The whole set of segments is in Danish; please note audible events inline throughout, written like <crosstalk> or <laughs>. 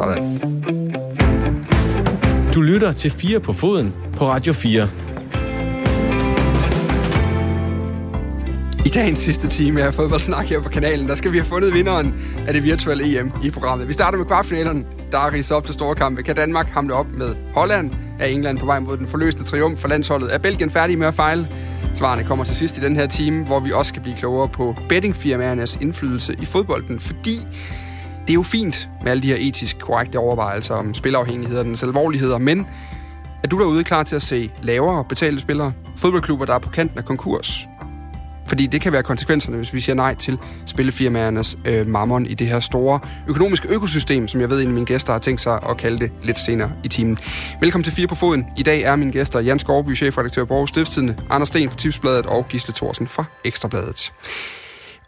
Sådan. Du lytter til 4 på foden på Radio 4. I dagens sidste time af Fodboldsnak her på kanalen, der skal vi have fundet vinderen af det virtuelle EM i programmet. Vi starter med kvartfinalerne, der er ridset op til store kampe. Kan Danmark hamle op med Holland? Er England på vej mod den forløsende triumf for landsholdet? Er Belgien færdig med at fejle? Svarene kommer til sidst i den her time, hvor vi også skal blive klogere på bettingfirmaernes indflydelse i fodbolden, fordi det er jo fint med alle de her etisk korrekte overvejelser om spilafhængighed og dens alvorligheder, men er du derude klar til at se lavere betalte spillere? Fodboldklubber, der er på kanten af konkurs? Fordi det kan være konsekvenserne, hvis vi siger nej til spillefirmaernes øh, mammon i det her store økonomiske økosystem, som jeg ved, en af mine gæster har tænkt sig at kalde det lidt senere i timen. Velkommen til Fire på Foden. I dag er mine gæster Jan Skovby, chefredaktør på Aarhus Stiftstidende, Anders Sten fra Tipsbladet og Gisle Thorsen fra Ekstrabladet.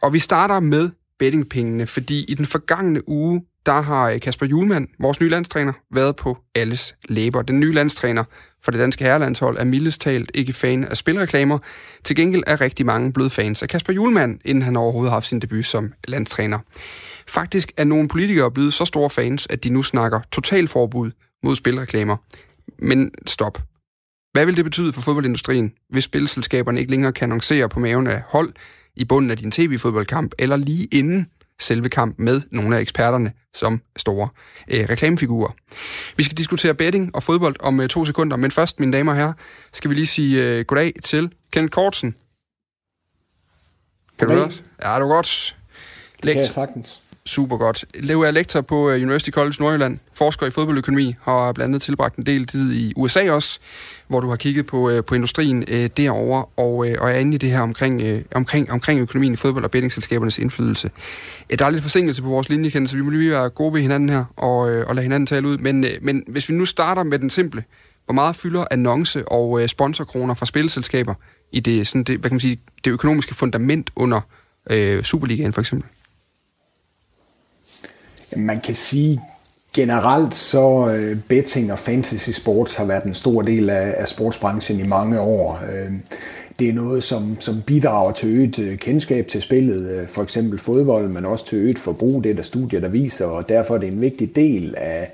Og vi starter med bettingpengene, fordi i den forgangne uge, der har øh, Kasper Julemand, vores nye landstræner, været på alles læber. Den nye landstræner for det danske herrelandshold er mildest talt ikke fan af spilreklamer. Til gengæld er rigtig mange blevet fans af Kasper Julemand, inden han overhovedet har haft sin debut som landstræner. Faktisk er nogle politikere blevet så store fans, at de nu snakker totalforbud mod spilreklamer. Men stop. Hvad vil det betyde for fodboldindustrien, hvis spilselskaberne ikke længere kan annoncere på maven af hold i bunden af din tv-fodboldkamp, eller lige inden selve kamp med nogle af eksperterne som store øh, reklamefigurer. Vi skal diskutere betting og fodbold om øh, to sekunder, men først, mine damer og herrer, skal vi lige sige øh, goddag til Kenneth Kortsen. Kan du høre os? Ja, det er godt. Lekt. kan jeg sagtens. Super godt. Leo er lektor på øh, University College Nordjylland, forsker i fodboldøkonomi, har blandt andet tilbragt en del tid i USA også, hvor du har kigget på, øh, på industrien øh, derovre, og, øh, og er inde i det her omkring, omkring, omkring økonomien i fodbold og bettingselskabernes indflydelse. Der er lidt forsinkelse på vores linje, så vi må lige være gode ved hinanden her og, og lade hinanden tale ud. Men, men hvis vi nu starter med den simple, hvor meget fylder annonce- og sponsorkroner fra spilselskaber i det, sådan det, hvad kan man sige, det økonomiske fundament under øh, Superligaen for eksempel? Man kan sige, generelt så øh, betting og fantasy sports har været en stor del af, af sportsbranchen i mange år. Øh, det er noget, som, som bidrager til øget øh, kendskab til spillet, øh, for eksempel fodbold, men også til øget forbrug, det er der studier, der viser, og derfor er det en vigtig del af,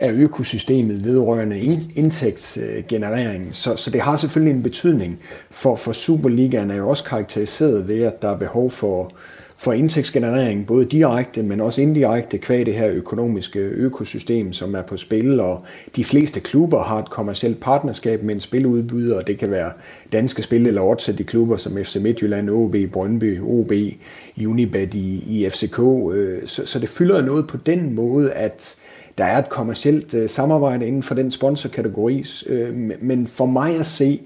af økosystemet vedrørende indtægtsgenerering. Så, så det har selvfølgelig en betydning, for, for Superligaen er jo også karakteriseret ved, at der er behov for for indtægtsgenerering, både direkte, men også indirekte, kvæg det her økonomiske økosystem, som er på spil, og de fleste klubber har et kommersielt partnerskab med en spiludbyder, og det kan være danske spil eller odds de klubber som FC Midtjylland, OB, Brøndby, OB, Unibet i, i FCK, øh, så, så det fylder noget på den måde, at der er et kommersielt øh, samarbejde inden for den sponsorkategori, øh, men for mig at se,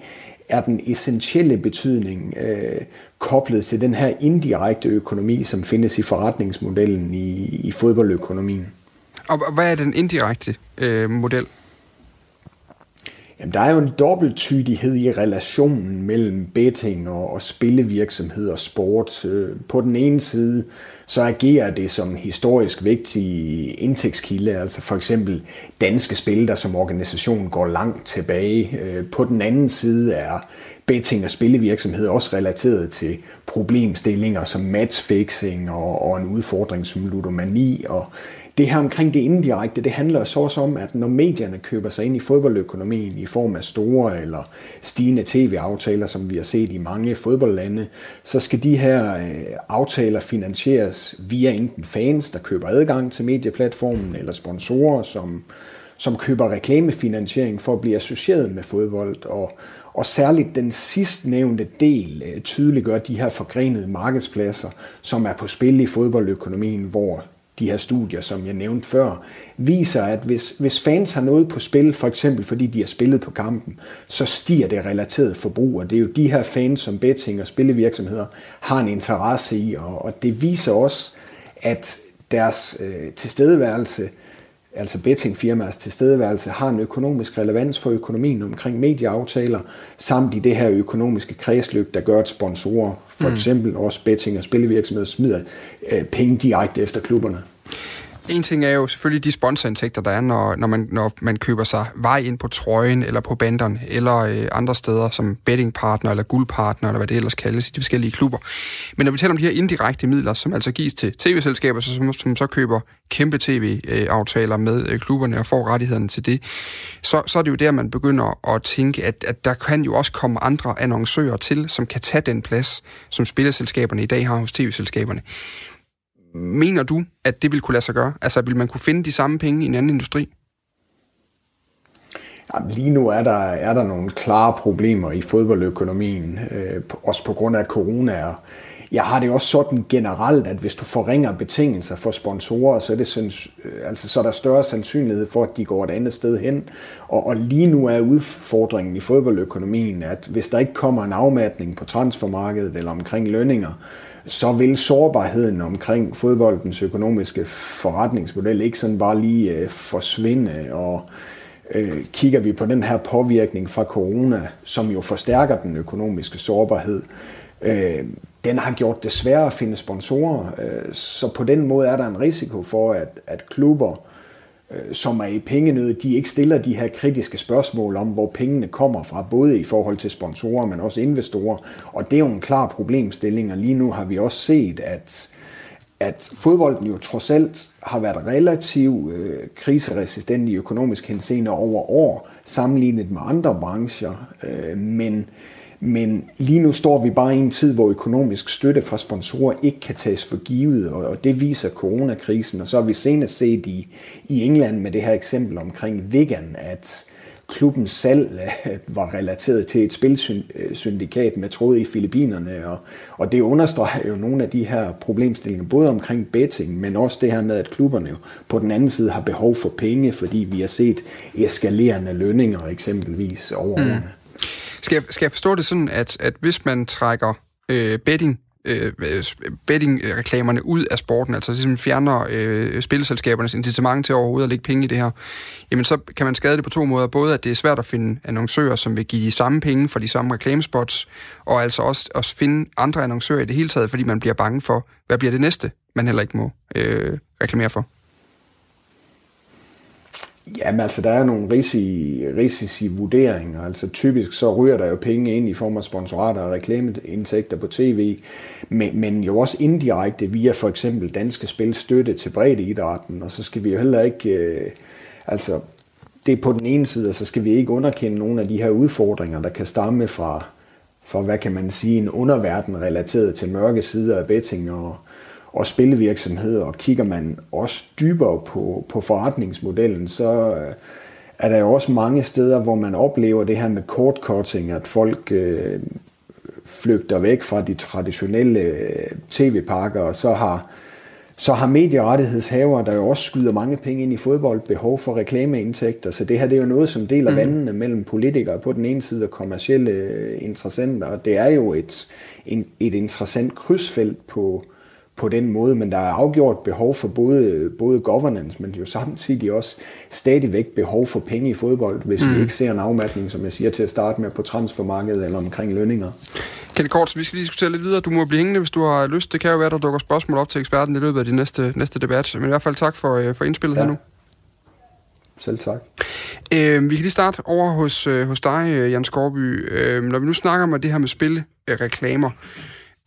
er den essentielle betydning øh, koblet til den her indirekte økonomi, som findes i forretningsmodellen i, i fodboldøkonomien. Og hvad er den indirekte øh, model? Jamen, der er jo en dobbelttydighed i relationen mellem betting og, og spillevirksomhed og sport. Øh, på den ene side, så agerer det som historisk vigtig indtægtskilde, altså for eksempel danske spil, der som organisation går langt tilbage. Øh, på den anden side er betting og spillevirksomhed også relateret til problemstillinger som matchfixing og, og en udfordring som ludomani og det her omkring det indirekte, det handler så også om, at når medierne køber sig ind i fodboldøkonomien i form af store eller stigende tv-aftaler, som vi har set i mange fodboldlande, så skal de her øh, aftaler finansieres via enten fans, der køber adgang til medieplatformen, eller sponsorer, som, som køber reklamefinansiering for at blive associeret med fodbold. Og, og særligt den sidstnævnte del øh, tydeliggør de her forgrenede markedspladser, som er på spil i fodboldøkonomien, hvor de her studier, som jeg nævnte før, viser, at hvis, hvis fans har noget på spil, for eksempel fordi de har spillet på kampen, så stiger det relaterede forbrug, og det er jo de her fans, som betting og spillevirksomheder har en interesse i, og, og det viser også, at deres øh, tilstedeværelse altså bettingfirmaers tilstedeværelse, har en økonomisk relevans for økonomien omkring medieaftaler, samt i det her økonomiske kredsløb, der gør, at sponsorer, for mm. eksempel også betting- og spillevirksomheder, smider øh, penge direkte efter klubberne. En ting er jo selvfølgelig de sponsorindtægter, der er, når, når, man, når man køber sig vej ind på trøjen, eller på banderen, eller øh, andre steder som bettingpartner, eller guldpartner, eller hvad det ellers kaldes i de forskellige klubber. Men når vi taler om de her indirekte midler, som altså gives til tv-selskaber, som, som så køber kæmpe tv-aftaler med øh, klubberne og får rettighederne til det, så, så er det jo der, man begynder at tænke, at, at der kan jo også komme andre annoncører til, som kan tage den plads, som spilleselskaberne i dag har hos tv-selskaberne. Mener du, at det vil kunne lade sig gøre? Altså, vil man kunne finde de samme penge i en anden industri? Jamen, lige nu er der, er der nogle klare problemer i fodboldøkonomien, øh, også på grund af corona. Jeg har det også sådan generelt, at hvis du forringer betingelser for sponsorer, så er, det, øh, altså, så er der større sandsynlighed for, at de går et andet sted hen. Og, og lige nu er udfordringen i fodboldøkonomien, at hvis der ikke kommer en afmatning på transfermarkedet eller omkring lønninger, så vil sårbarheden omkring fodboldens økonomiske forretningsmodel ikke sådan bare lige øh, forsvinde. Og øh, kigger vi på den her påvirkning fra corona, som jo forstærker den økonomiske sårbarhed, øh, den har gjort det sværere at finde sponsorer. Øh, så på den måde er der en risiko for, at, at klubber Øh, Øh, som er i pengenød, de ikke stiller de her kritiske spørgsmål om, hvor pengene kommer fra, både i forhold til sponsorer, men også investorer. Og det er jo en klar problemstilling, og lige nu har vi også set, at, at fodbolden jo trods alt har været relativt øh, kriseresistent i økonomisk henseende over år, sammenlignet med andre brancher. Øh, men men lige nu står vi bare i en tid, hvor økonomisk støtte fra sponsorer ikke kan tages for givet, og det viser coronakrisen. Og så har vi senest set i, i England med det her eksempel omkring Wigan, at klubbens salg øh, var relateret til et spilsyndikat med tråd i Filippinerne, og, og det understreger jo nogle af de her problemstillinger, både omkring betting, men også det her med, at klubberne jo på den anden side har behov for penge, fordi vi har set eskalerende lønninger eksempelvis over mm. Skal jeg, skal jeg forstå det sådan, at, at hvis man trækker øh, betting øh, betting-reklamerne ud af sporten, altså ligesom fjerner øh, spilleselskabernes incitament til overhovedet at lægge penge i det her, jamen så kan man skade det på to måder. Både at det er svært at finde annoncører, som vil give de samme penge for de samme reklamespots, og altså også at finde andre annoncører i det hele taget, fordi man bliver bange for, hvad bliver det næste, man heller ikke må øh, reklamere for. Jamen altså, der er nogle risici, risici vurderinger. Altså typisk så ryger der jo penge ind i form af sponsorater og reklameindtægter på tv, men, men jo også indirekte via for eksempel danske spil støtte til breddeidrætten, og så skal vi jo heller ikke, øh, altså det er på den ene side, og så skal vi ikke underkende nogle af de her udfordringer, der kan stamme fra, fra hvad kan man sige, en underverden relateret til mørke sider af betting og, og spillevirksomheder, og kigger man også dybere på, på forretningsmodellen, så øh, er der jo også mange steder, hvor man oplever det her med cord-cutting, at folk øh, flygter væk fra de traditionelle øh, tv-pakker, og så har, så har medierettighedshaver, der jo også skyder mange penge ind i fodbold, behov for reklameindtægter. Så det her det er jo noget, som deler mm. vandene mellem politikere på den ene side og kommersielle øh, interessenter. Og det er jo et, en, et interessant krydsfelt på, på den måde, men der er afgjort behov for både, både governance, men jo samtidig også stadigvæk behov for penge i fodbold, hvis mm. vi ikke ser en afmatning, som jeg siger til at starte med på transfermarkedet eller omkring lønninger. Kjeld Kort, vi skal lige diskutere lidt videre. Du må blive hængende, hvis du har lyst. Det kan jo være, der dukker spørgsmål op til eksperten i løbet af de næste, næste debat. Men i hvert fald tak for, øh, for indspillet ja. her nu. Selv tak. Øh, vi kan lige starte over hos, øh, hos dig, øh, Jan Skorby. Øh, når vi nu snakker om det her med spillereklamer,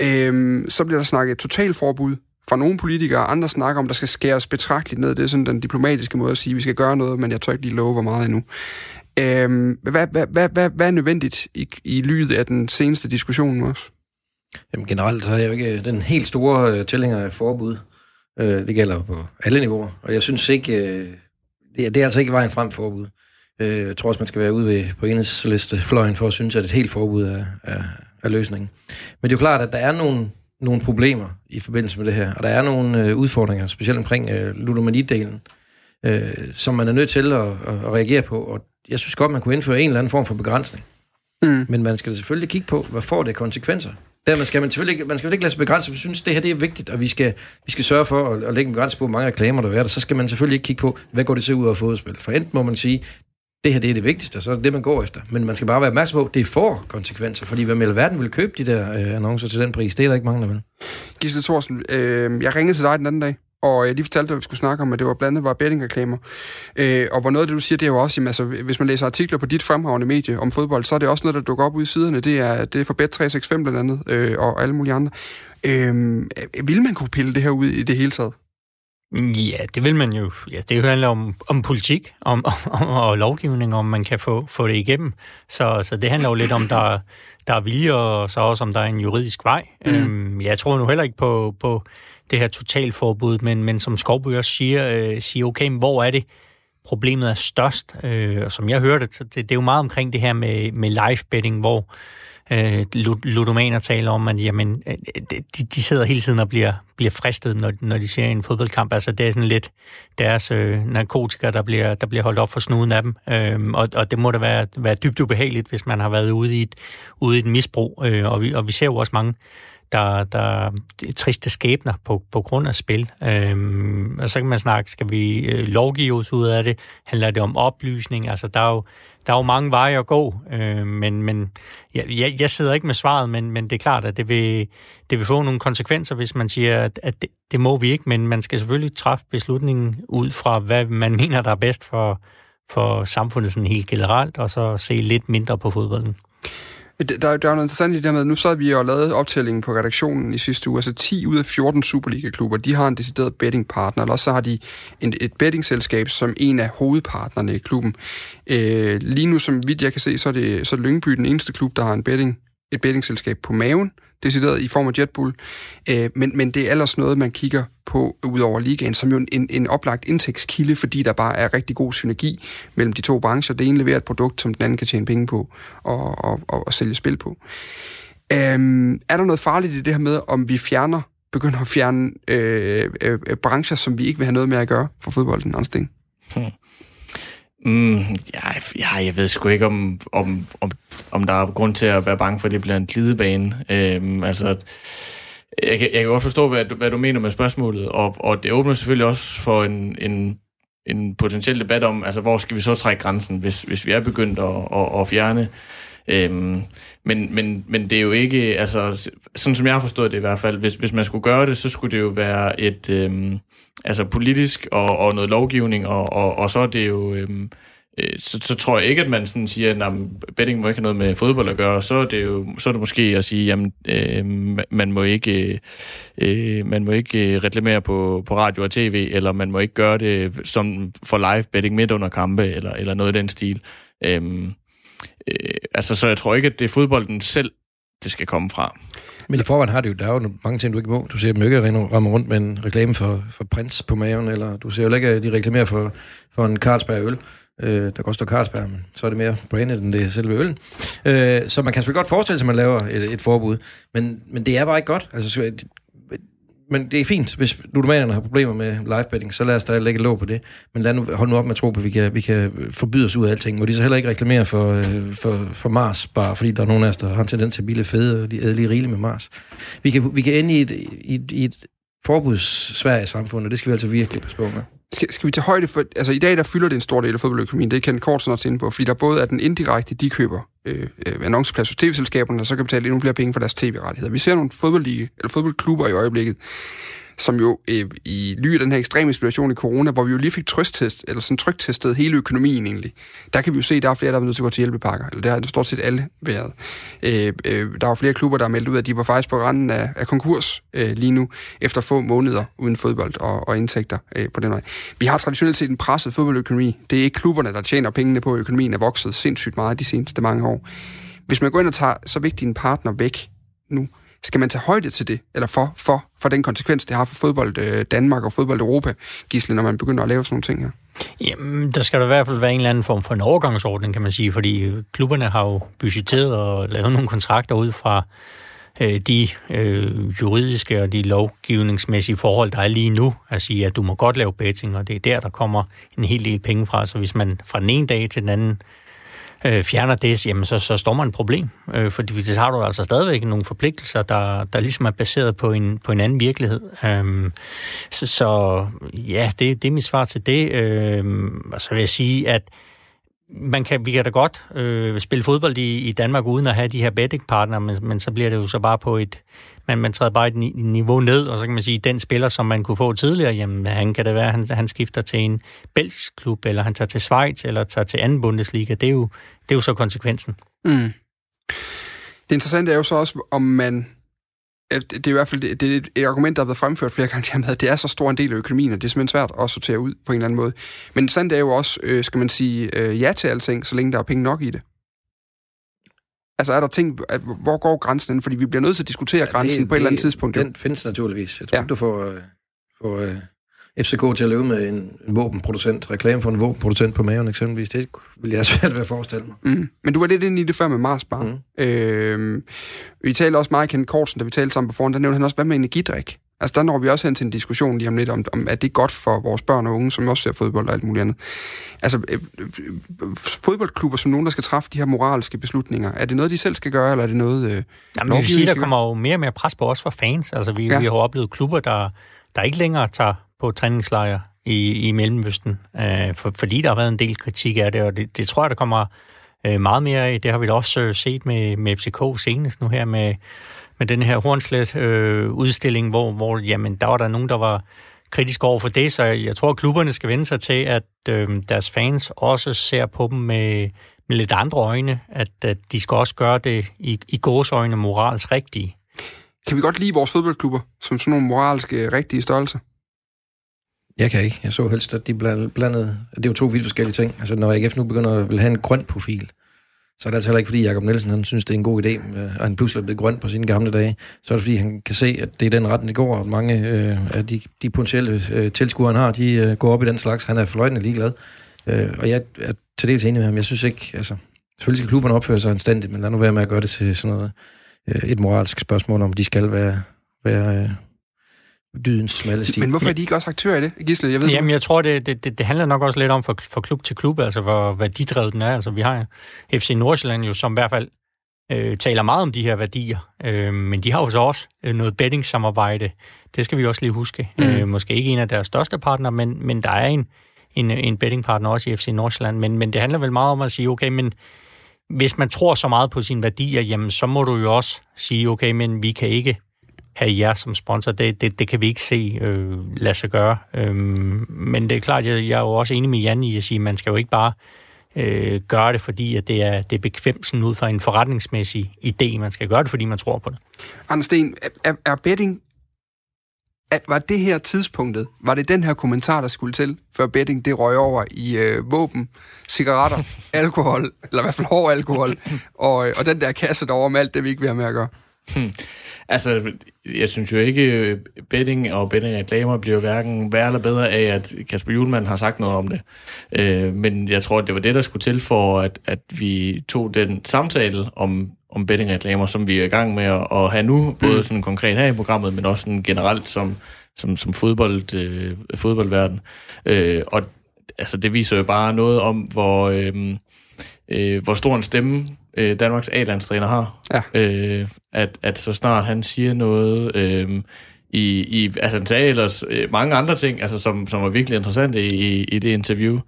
Øhm, så bliver der snakket totalforbud fra nogle politikere, andre snakker om, der skal skæres betragteligt ned. Det er sådan den diplomatiske måde at sige, at vi skal gøre noget, men jeg tør ikke lige love, hvor meget endnu. Øhm, hvad, hvad, hvad, hvad, hvad er nødvendigt i, i lydet af den seneste diskussion nu også? Jamen generelt så er jeg jo ikke øh, den helt store øh, tilhænger af forbud. Øh, det gælder på alle niveauer, og jeg synes ikke, øh, det, er, det er altså ikke vejen frem forbud. Øh, jeg tror også, man skal være ude ved, på enhedslistefløjen for at synes, at et helt forbud er, er, er løsningen. Men det er jo klart, at der er nogle, nogle problemer i forbindelse med det her, og der er nogle øh, udfordringer, specielt omkring øh, ludomanidelen, øh, som man er nødt til at, at, at reagere på, og jeg synes godt, man kunne indføre en eller anden form for begrænsning. Mm. Men man skal selvfølgelig kigge på, hvad får det konsekvenser? Dermed skal man selvfølgelig ikke, man skal ikke lade sig begrænse, hvis synes, det her det er vigtigt, og vi skal, vi skal sørge for at, at lægge en begrænsning på, hvor mange reklamer der er der, så skal man selvfølgelig ikke kigge på, hvad går det til ud af fodspil. For enten må man sige, det her det er det vigtigste, så er det det, man går efter. Men man skal bare være opmærksom på, at det får konsekvenser, fordi hvem i verden vil købe de der øh, annoncer til den pris? Det er der ikke mange, der vil. Gisle Thorsen, øh, jeg ringede til dig den anden dag, og jeg lige fortalte at vi skulle snakke om, at det var blandt andet var bettingreklamer. Øh, og hvor noget af det, du siger, det er jo også, jamen, altså, hvis man læser artikler på dit fremragende medie om fodbold, så er det også noget, der dukker op ude i siderne. Det er, det er for Bet365 blandt andet, øh, og alle mulige andre. Øh, øh vil man kunne pille det her ud i det hele taget? Ja, det vil man jo. Ja, det handler om, om politik om, om, og lovgivning, om man kan få, få det igennem. Så, så det handler jo lidt om, der, der er vilje, og så også om der er en juridisk vej. Mm. Øhm, jeg tror nu heller ikke på, på det her totalforbud, men, men som Skovby også siger, øh, siger, okay, men hvor er det, problemet er størst? Øh, og som jeg hørte, det, det, det er jo meget omkring det her med, med live betting, hvor øh, ludomaner taler om, at jamen, øh, de, de sidder hele tiden og bliver, bliver fristet, når, når de ser en fodboldkamp. Altså, det er sådan lidt deres øh, narkotika, der bliver, der bliver holdt op for snuden af dem. Øh, og, og det må da være, være dybt ubehageligt, hvis man har været ude i et, ude i et misbrug. Øh, og, vi, og vi ser jo også mange der, der triste skæbner på, på grund af spil. Øhm, og så kan man snakke, skal vi øh, lovgive os ud af det? Handler det om oplysning? Altså, der er jo, der er jo mange veje at gå, øh, men, men jeg, jeg sidder ikke med svaret, men, men det er klart, at det vil, det vil få nogle konsekvenser, hvis man siger, at, at det, det må vi ikke, men man skal selvfølgelig træffe beslutningen ud fra, hvad man mener, der er bedst for, for samfundet sådan helt generelt, og så se lidt mindre på fodbolden. Der, der er noget interessant i det her med, nu sad vi og lavede optællingen på redaktionen i sidste uge, altså 10 ud af 14 Superliga-klubber, de har en decideret bettingpartner, eller så har de en, et bettingselskab som en af hovedpartnerne i klubben. Øh, lige nu, som vidt jeg kan se, så er det så er Lyngby den eneste klub, der har en betting, et bettingselskab på maven, decideret i form af Jetbull. Øh, men, men det er ellers noget, man kigger på ud over ligaen, som jo en, en oplagt indtægtskilde, fordi der bare er rigtig god synergi mellem de to brancher. Det ene leverer et produkt, som den anden kan tjene penge på og, og, og, og sælge spil på. Øhm, er der noget farligt i det her med, om vi fjerner, begynder at fjerne øh, øh, øh brancher, som vi ikke vil have noget med at gøre for fodbolden, Anders Sten? Hmm. Mm, ja, ja, jeg ved sgu ikke, om, om, om, om der er grund til at være bange for, at det bliver en glidebane. Øhm, altså, jeg, jeg kan godt forstå, hvad hvad du mener med spørgsmålet, og, og det åbner selvfølgelig også for en, en, en potentiel debat om, altså, hvor skal vi så trække grænsen, hvis, hvis vi er begyndt at, at, at fjerne Øhm, men, men, men det er jo ikke, altså, sådan som jeg har forstået det i hvert fald, hvis, hvis man skulle gøre det, så skulle det jo være et, øhm, altså politisk og, og noget lovgivning, og, og, og så er det jo, øhm, øh, så, så tror jeg ikke, at man sådan siger, at betting må ikke have noget med fodbold at gøre, så er det jo så er det måske at sige, jamen, øh, man må ikke, øh, man må ikke øh, reklamere på, på radio og tv, eller man må ikke gøre det som for live betting midt under kampe, eller, eller noget i den stil. Øh, øh, altså, så jeg tror ikke, at det er fodbolden selv, det skal komme fra. Men i forvejen har det jo, der er jo mange ting, du ikke må. Du ser dem ikke ramme rundt med en reklame for, for prins på maven, eller du ser jo ikke, at de reklamerer for, for en Carlsberg øl, øh, der koster Carlsberg, men så er det mere branded, end det er selve øllen. Øh, så man kan selvfølgelig godt forestille sig, at man laver et, et forbud, men, men det er bare ikke godt. Altså, men det er fint, hvis ludomanerne har problemer med live betting, så lad os da lægge låg på det. Men lad nu, hold nu op med at tro på, at vi kan, vi kan forbyde os ud af alting. Må de så heller ikke reklamere for, øh, for, for Mars, bare fordi der er nogen af os, der har en tendens til at blive fede, og de er lige rigeligt med Mars. Vi kan, vi kan ende i et, i, i et forbudssværige samfund, og det skal vi altså virkelig passe på med. Skal, skal vi tage højde for... Altså i dag, der fylder det en stor del af fodboldøkonomien. Det kan Kortsen også ind på, fordi der både er den indirekte, de køber øh, øh, annonceplads hos tv-selskaberne, og så kan betale endnu flere penge for deres tv-rettigheder. Vi ser nogle fodboldlige, eller fodboldklubber i øjeblikket, som jo øh, i ly af den her ekstreme situation i corona, hvor vi jo lige fik trøsttest, eller sådan trygtestet hele økonomien egentlig, der kan vi jo se, at der er flere, der er nødt til at gå til hjælpepakker. Eller det har stort set alle været. Øh, øh, der var flere klubber, der har meldt ud, at de var faktisk på randen af, af konkurs øh, lige nu, efter få måneder uden fodbold og, og indtægter øh, på den vej. Vi har traditionelt set en presset fodboldøkonomi. Det er ikke klubberne, der tjener pengene på, økonomien er vokset sindssygt meget de seneste mange år. Hvis man går ind og tager så vigtig en partner væk nu, skal man tage højde til det, eller for, for, for den konsekvens, det har for fodbold øh, Danmark og fodbold Europa, Gisle, når man begynder at lave sådan nogle ting her? Jamen, der skal der i hvert fald være en eller anden form for en overgangsordning, kan man sige, fordi klubberne har jo budgetteret og lavet nogle kontrakter ud fra øh, de øh, juridiske og de lovgivningsmæssige forhold, der er lige nu, at sige, at du må godt lave betting, og det er der, der kommer en hel del penge fra. Så hvis man fra den ene dag til den anden øh, fjerner det, jamen så, så står man et problem. Øh, fordi så har du altså stadigvæk nogle forpligtelser, der, der ligesom er baseret på en, på en anden virkelighed. Øh, så, så ja, det, det er mit svar til det. Øh, og så vil jeg sige, at man kan, vi kan da godt øh, spille fodbold i, i Danmark uden at have de her betting-partner, men, men så bliver det jo så bare på et... Man, man træder bare et niveau ned, og så kan man sige, at den spiller, som man kunne få tidligere, jamen han kan det være, han, han skifter til en belgisk klub, eller han tager til Schweiz, eller tager til anden Bundesliga. Det er jo, det er jo så konsekvensen. Mm. Det interessante er jo så også, om man det er i hvert fald det, det er et argument, der har været fremført flere gange, jamen, at det er så stor en del af økonomien, at det er simpelthen svært at sortere ud på en eller anden måde. Men sandt er jo også, øh, skal man sige øh, ja til alting, så længe der er penge nok i det. Altså er der ting, at, hvor går grænsen Fordi vi bliver nødt til at diskutere ja, grænsen det, på et det, eller andet tidspunkt. Den jo. findes naturligvis. Jeg tror ja. du får, øh, får øh, FCK til at leve med en, en våbenproducent, reklame for en våbenproducent på maven eksempelvis. Det vil jeg svært ved at forestille mig. Mm. Men du var lidt inde i det før med Mars Bar. Mm. Øh, vi talte også meget Kent Kortsen, da vi talte sammen på forhånd, der nævnte han også, hvad med energidrik? Altså der når vi også hen til en diskussion lige om lidt, om, om at det er godt for vores børn og unge, som også ser fodbold og alt muligt andet. Altså øh, øh, fodboldklubber som nogen, der skal træffe de her moralske beslutninger, er det noget, de selv skal gøre, eller er det noget... Øh, Jamen, vi sige, der kommer jo mere og mere pres på os for fans. Altså vi, ja. vi har oplevet klubber, der, der ikke længere tager på træningslejre i, i Mellemøsten, øh, for, fordi der har været en del kritik af det, og det, det tror jeg, der kommer øh, meget mere af. Det har vi da også øh, set med, med FCK senest nu her med, med den her Hornslet øh, udstilling, hvor, hvor jamen, der var der nogen, der var kritisk over for det, så jeg, jeg tror, at klubberne skal vende sig til, at øh, deres fans også ser på dem med, med lidt andre øjne, at, at de skal også gøre det i, i gåsøjne moralsk rigtige. Kan vi godt lide vores fodboldklubber som sådan nogle moralske rigtige størrelser? Jeg kan ikke. Jeg så helst, at de blandede... Det er jo to vidt forskellige ting. Altså, når AGF nu begynder at vil have en grøn profil, så er det altså heller ikke, fordi Jakob Nielsen han synes, det er en god idé, øh, og han pludselig er blevet grøn på sine gamle dage. Så er det, fordi han kan se, at det er den retning, det går, og mange øh, af de, de potentielle øh, tilskuere, han har, de øh, går op i den slags. Han er forløjtende ligeglad. Øh, og jeg er til dels enig med ham. Jeg synes ikke... Altså, selvfølgelig skal klubberne opføre sig anstændigt, men lad nu være med at gøre det til sådan noget, øh, et moralsk spørgsmål, om de skal være, være øh, dydens smalle sti. Men hvorfor er de ikke også aktører i det, Gisle? Jeg ved Jamen, jeg tror, det, det, det, handler nok også lidt om for, for klub til klub, altså hvor værdidrevet den er. Altså, vi har FC Nordsjælland jo, som i hvert fald øh, taler meget om de her værdier, øh, men de har jo så også øh, noget betting-samarbejde. Det skal vi også lige huske. Mm. Øh, måske ikke en af deres største partner, men, men der er en, en, en bettingpartner også i FC Nordsjælland. Men, men det handler vel meget om at sige, okay, men hvis man tror så meget på sine værdier, jamen så må du jo også sige, okay, men vi kan ikke have jer som sponsor, det, det, det kan vi ikke se øh, lade sig gøre. Øh, men det er klart, jeg, jeg er jo også enig med Jan i at sige, at man skal jo ikke bare øh, gøre det, fordi at det er, det er bekvemt sådan ud fra en forretningsmæssig idé. Man skal gøre det, fordi man tror på det. Anders Sten, er, er betting at var det her tidspunktet, var det den her kommentar, der skulle til, før betting det røg over i øh, våben, cigaretter, <laughs> alkohol, eller i hvert fald hård alkohol, og, og den der kasse derovre med alt det, vi ikke vil have med at gøre? Hmm. Altså, jeg synes jo ikke, betting og betting-reklamer bliver hverken værre eller bedre af, at Kasper Julemand har sagt noget om det. Øh, men jeg tror, at det var det, der skulle til for, at, at vi tog den samtale om, om betting-reklamer, som vi er i gang med at, at have nu, <clears throat> både sådan konkret her i programmet, men også sådan generelt som, som, som fodbold, øh, fodboldverden. Øh, og altså, det viser jo bare noget om, hvor... Øh, øh, hvor stor en stemme øh, Danmarks A-landstræner har. Ja. Øh, at, at så snart han siger noget... Øh, i, i, altså han sagde ellers øh, mange andre ting, altså, som, som var virkelig interessante i, i det interview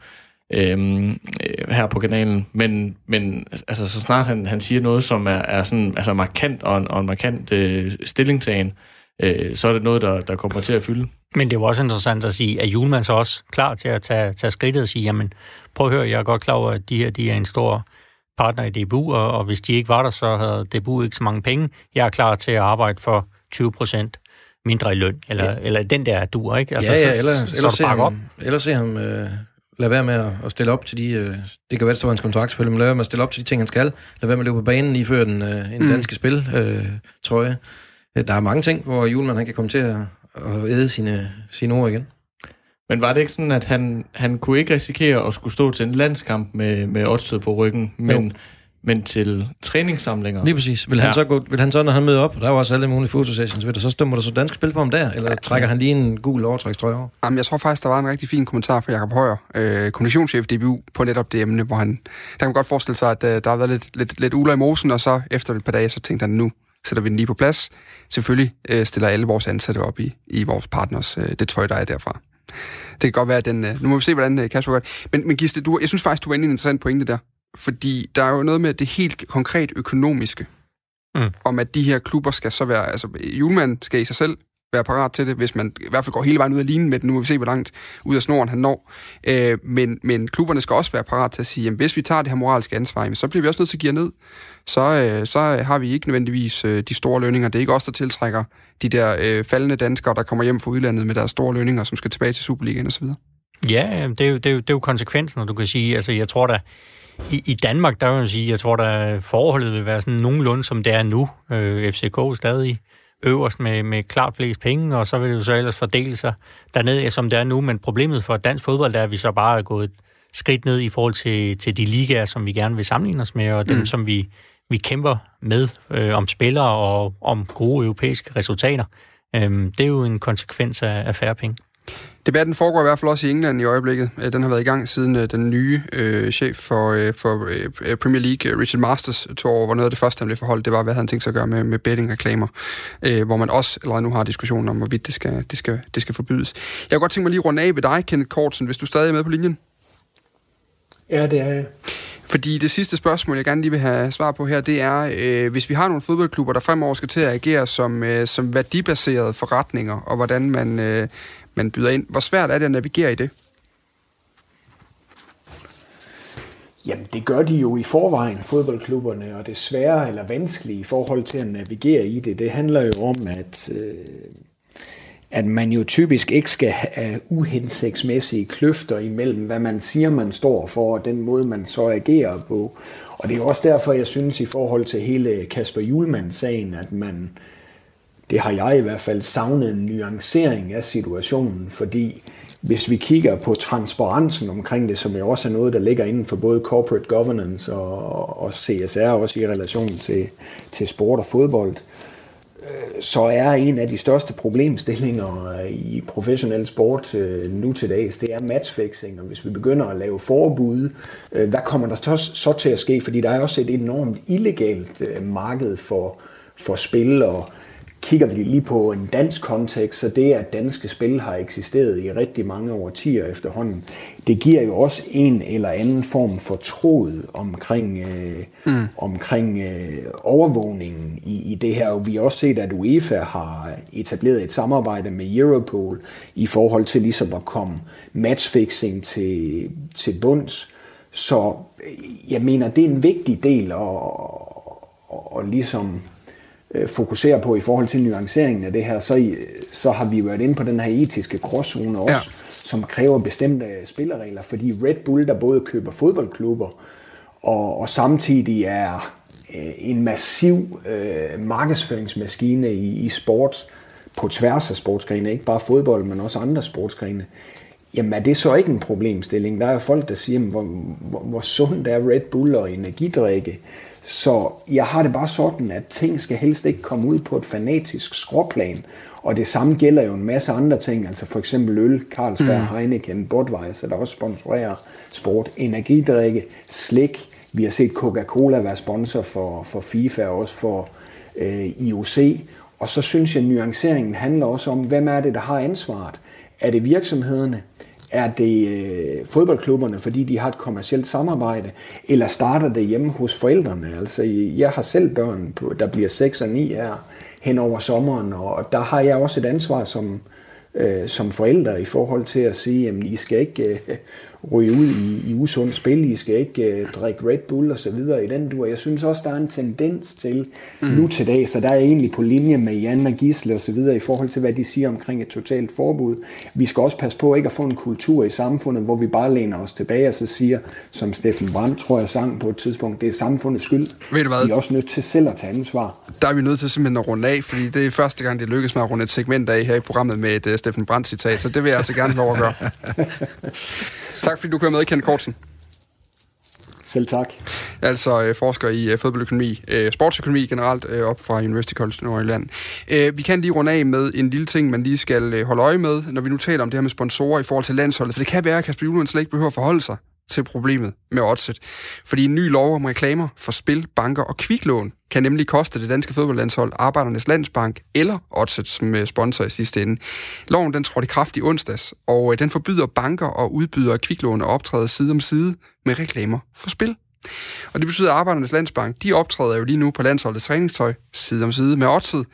øhm, øh, her på kanalen. Men, men altså, så snart han, han siger noget, som er, er sådan, altså markant og en, og en markant øh, stillingtagen, øh, så er det noget, der, der kommer til at fylde. Men det er jo også interessant at sige, at Julemand så også klar til at tage, tage skridtet og sige, jamen prøv at høre, jeg er godt klar over, at de her de er en stor partner i DBU, og, og hvis de ikke var der, så havde DBU ikke så mange penge. Jeg er klar til at arbejde for 20 procent mindre i løn, eller, ja. eller den der duer, ikke? Altså, ja, ja, eller, så, eller, så se ham, op. eller se ham øh, lade være med at, at stille op til de... Øh, det kan være, det står hans kontrakt selvfølgelig, men lade være med at stille op til de ting, han skal. Lade være med at løbe på banen lige før den, øh, en mm. danske spil, øh, trøje. Der er mange ting, hvor Julemand han kan komme til at, at æde sine, sine ord igen. Men var det ikke sådan, at han, han kunne ikke risikere at skulle stå til en landskamp med, med oddsted på ryggen, men, men til træningssamlinger? Lige præcis. Vil han, ja. så gå, vil han så, når han møder op, der er jo også alle mulige fotosessions, vil der så stemme der så dansk spil på ham der, eller trækker han lige en gul overtrækstrøje over? Jamen, jeg tror faktisk, der var en rigtig fin kommentar fra Jakob Højer, øh, kommunikationschef DBU, på netop det emne, hvor han, der kan man godt forestille sig, at øh, der har været lidt, lidt, lidt uler i mosen, og så efter et par dage, så tænkte han, nu sætter vi den lige på plads. Selvfølgelig øh, stiller alle vores ansatte op i, i vores partners, øh, det tøj, der er derfra. Det kan godt være, at den... Øh, nu må vi se, hvordan øh, Kasper gør det. Men, men Gisle, du, jeg synes faktisk, du var inde i en interessant pointe der. Fordi der er jo noget med det helt konkret økonomiske. Mm. Om at de her klubber skal så være... Altså, julemanden skal i sig selv være parat til det, hvis man i hvert fald går hele vejen ud af linjen med det. Nu må vi se, hvor langt ud af snoren han når. Øh, men, men klubberne skal også være parat til at sige, at hvis vi tager det her moralske ansvar, så bliver vi også nødt til at give ned. Så, øh, så har vi ikke nødvendigvis øh, de store lønninger. Det er ikke os, der tiltrækker de der øh, faldende danskere, der kommer hjem fra udlandet med deres store lønninger, som skal tilbage til Superligaen osv. Ja, det er, jo, det, er jo, det er jo konsekvensen, og du kan sige, altså jeg tror da, i, i Danmark, der vil man sige, jeg tror da forholdet vil være sådan nogenlunde, som det er nu. Øh, FCK stadig øverst med, med klart flest penge, og så vil det jo så ellers fordele sig dernede, som det er nu. Men problemet for dansk fodbold er, at vi så bare er gået et skridt ned i forhold til, til de ligaer, som vi gerne vil sammenligne os med, og dem, mm. som vi, vi kæmper med øh, om spillere og om gode europæiske resultater. Øhm, det er jo en konsekvens af, af færre penge. Debatten foregår i hvert fald også i England i øjeblikket. Øh, den har været i gang siden øh, den nye øh, chef for, øh, for øh, Premier League, Richard Masters, tog over, hvor noget af det første, han blev forholdt, det var, hvad han tænkte sig at gøre med, med betting-reklamer. Øh, hvor man også allerede nu har diskussionen om, hvorvidt det skal, det, skal, det skal forbydes. Jeg kunne godt tænke mig lige at runde af ved dig, Kenneth Kortsen, hvis du stadig er med på linjen. Ja, det er jeg. Fordi det sidste spørgsmål, jeg gerne lige vil have svar på her, det er, øh, hvis vi har nogle fodboldklubber, der fremover skal til at agere som, øh, som værdibaserede forretninger, og hvordan man, øh, man byder ind, hvor svært er det at navigere i det? Jamen, det gør de jo i forvejen, fodboldklubberne, og det svære eller vanskelige i forhold til at navigere i det, det handler jo om, at øh, at man jo typisk ikke skal have øh, uhensigtsmæssige kløfter imellem, hvad man siger, man står for, og den måde, man så agerer på. Og det er også derfor, jeg synes i forhold til hele Kasper Julemand-sagen, at man, det har jeg i hvert fald savnet en nuancering af situationen, fordi hvis vi kigger på transparensen omkring det, som jo også er noget, der ligger inden for både corporate governance og, og CSR, også i relation til, til sport og fodbold, øh, Øh, så er en af de største problemstillinger øh, i professionel sport øh, nu til dags, det er matchfixing. Og hvis vi begynder at lave forbud, øh, hvad kommer der så til at ske? Fordi der er også et enormt illegalt øh, marked for, for spil, og kigger vi lige på en dansk kontekst, så det, at danske spil har eksisteret i rigtig mange årtier efterhånden, det giver jo også en eller anden form for tråd omkring, øh, mm. omkring øh, overvågningen i, i det her. Og vi har også set, at UEFA har etableret et samarbejde med Europol i forhold til ligesom at komme matchfixing til, til bunds. Så øh, jeg mener, det er en vigtig del at, at, at ligesom øh, fokuserer på i forhold til nuanceringen af det her, så, så har vi været inde på den her etiske gråzone også, ja. som kræver bestemte spilleregler, fordi Red Bull, der både køber fodboldklubber, og, og samtidig er øh, en massiv øh, markedsføringsmaskine i, i sport, på tværs af sportsgrene, ikke bare fodbold, men også andre sportsgrene, jamen er det så ikke en problemstilling? Der er folk, der siger, hvor, hvor, hvor sundt er Red Bull og energidrikke? Så jeg har det bare sådan, at ting skal helst ikke komme ud på et fanatisk skråplan. Og det samme gælder jo en masse andre ting, altså for eksempel øl, Carlsberg, mm. Heineken, Budweiser, der også sponsorerer sport, energidrikke, slik. Vi har set Coca-Cola være sponsor for, for FIFA og også for øh, IOC. Og så synes jeg, at nuanceringen handler også om, hvem er det, der har ansvaret? Er det virksomhederne? Er det øh, fodboldklubberne, fordi de har et kommersielt samarbejde, eller starter det hjemme hos forældrene? Altså, jeg har selv børn, på, der bliver 6 og 9 her hen over sommeren, og der har jeg også et ansvar som, øh, som forældre i forhold til at sige, at I skal ikke øh, ryge ud i, i usund spil, I skal ikke øh, drikke Red Bull og så videre i den dur. Jeg synes også, der er en tendens til mm. nu til dag, så der er egentlig på linje med Jan og Gisle og så videre i forhold til, hvad de siger omkring et totalt forbud. Vi skal også passe på ikke at få en kultur i samfundet, hvor vi bare læner os tilbage og så siger, som Steffen Brandt tror jeg sang på et tidspunkt, det er samfundets skyld. Ved du hvad? Vi er også nødt til selv at tage ansvar. Der er vi nødt til simpelthen at runde af, fordi det er første gang, det lykkes med at runde et segment af her i programmet med et uh, Steffen Brandt citat, så det vil jeg altså gerne lov at gøre. <laughs> Tak fordi du kører med, Kent Kortsen. Selv tak. Altså øh, forsker i øh, fodboldøkonomi, øh, sportsøkonomi generelt, øh, op fra University College Nordjylland. Øh, vi kan lige runde af med en lille ting, man lige skal øh, holde øje med, når vi nu taler om det her med sponsorer i forhold til landsholdet. For det kan være, at Kasper Julemand slet ikke behøver at forholde sig til problemet med oddset. Fordi en ny lov om reklamer for spil, banker og kviklån kan nemlig koste det danske fodboldlandshold Arbejdernes Landsbank eller oddset som øh, sponsor i sidste ende. Loven den trådte i kraft i onsdags, og øh, den forbyder banker og udbydere af kviklån at optræde side om side med reklamer for spil. Og det betyder, at Arbejdernes Landsbank, de optræder jo lige nu på landsholdets træningstøj, side om side med Odset.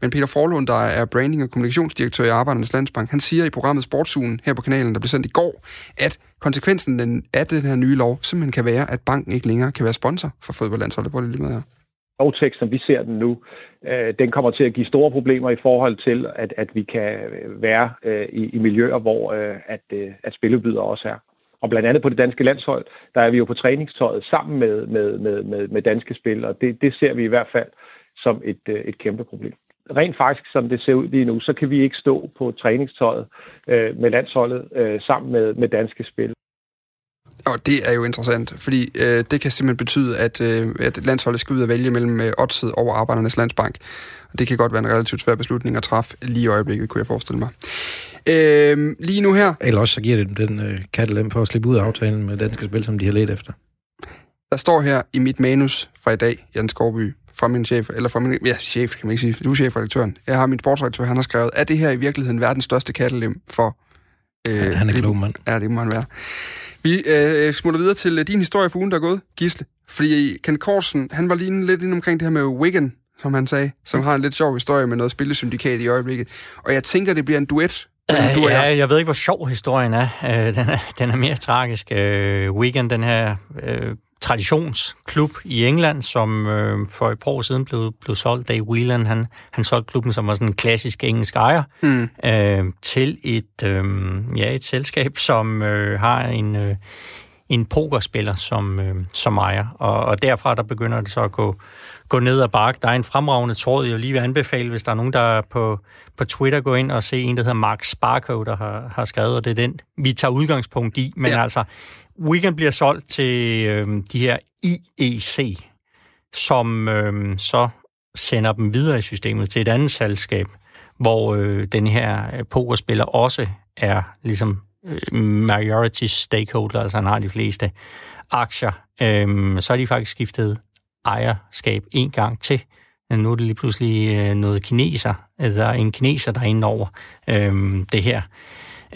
Men Peter Forlund, der er branding- og kommunikationsdirektør i Arbejdernes Landsbank, han siger i programmet Sportsugen her på kanalen, der blev sendt i går, at konsekvensen af den her nye lov simpelthen kan være, at banken ikke længere kan være sponsor for fodboldlandsholdet. Prøv lige med her lovtekst, som vi ser den nu, øh, den kommer til at give store problemer i forhold til, at, at vi kan være øh, i, i miljøer, hvor øh, at, øh, at spillebyder også er. Og blandt andet på det danske landshold, der er vi jo på træningstøjet sammen med, med, med, med, med danske spil, og det, det ser vi i hvert fald som et, øh, et kæmpe problem. Rent faktisk, som det ser ud lige nu, så kan vi ikke stå på træningstøjet øh, med landsholdet øh, sammen med, med danske spil. Og det er jo interessant, fordi øh, det kan simpelthen betyde, at, øh, at landsholdet skal ud og vælge mellem øh, oddset over Arbejdernes Landsbank. Og det kan godt være en relativt svær beslutning at træffe lige i øjeblikket, kunne jeg forestille mig. Øh, lige nu her... Eller også så giver det dem den øh, kattelem for at slippe ud af aftalen med danske spil, som de har let efter. Der står her i mit manus fra i dag, Jan Skovby, fra min chef, eller fra min, ja, chef kan man ikke sige, du er chefredaktøren. Jeg har min sportsredaktør, han har skrevet, er det her i virkeligheden verdens største kattelem for... Øh, han er klog mand. Ja, det må han være. Vi øh, smutter videre til øh, din historie for ugen, der er gået, Gisle. Fordi Ken Korsen, han var lige lidt inde omkring det her med Wigan, som han sagde, som har en lidt sjov historie med noget spillesyndikat i øjeblikket. Og jeg tænker, det bliver en duet. Øh, du ja, jeg ved ikke, hvor sjov historien er. Øh, den, er den er mere tragisk. Øh, Wigan, den her øh, traditionsklub i England, som øh, for et par år siden blev, blev solgt. Dave Whelan, han, han solgte klubben, som var sådan en klassisk engelsk ejer, mm. øh, til et, øh, ja, et selskab, som øh, har en, øh, en pokerspiller som, øh, som ejer. Og, og derfra der begynder det så at gå, gå ned ad bakke. Der er en fremragende tråd, jeg lige vil anbefale, hvis der er nogen, der er på, på Twitter, gå ind og se en, der hedder Mark Sparko, der har, har skrevet, og det er den, vi tager udgangspunkt i. Men ja. altså, Weekend bliver solgt til øh, de her IEC, som øh, så sender dem videre i systemet til et andet selskab, hvor øh, den her øh, pokerspiller også er ligesom øh, majority stakeholder, altså han har de fleste aktier. Øh, så er de faktisk skiftet ejerskab en gang til. Nu er det lige pludselig øh, noget kineser, øh, eller en kineser, der er inde over øh, det her.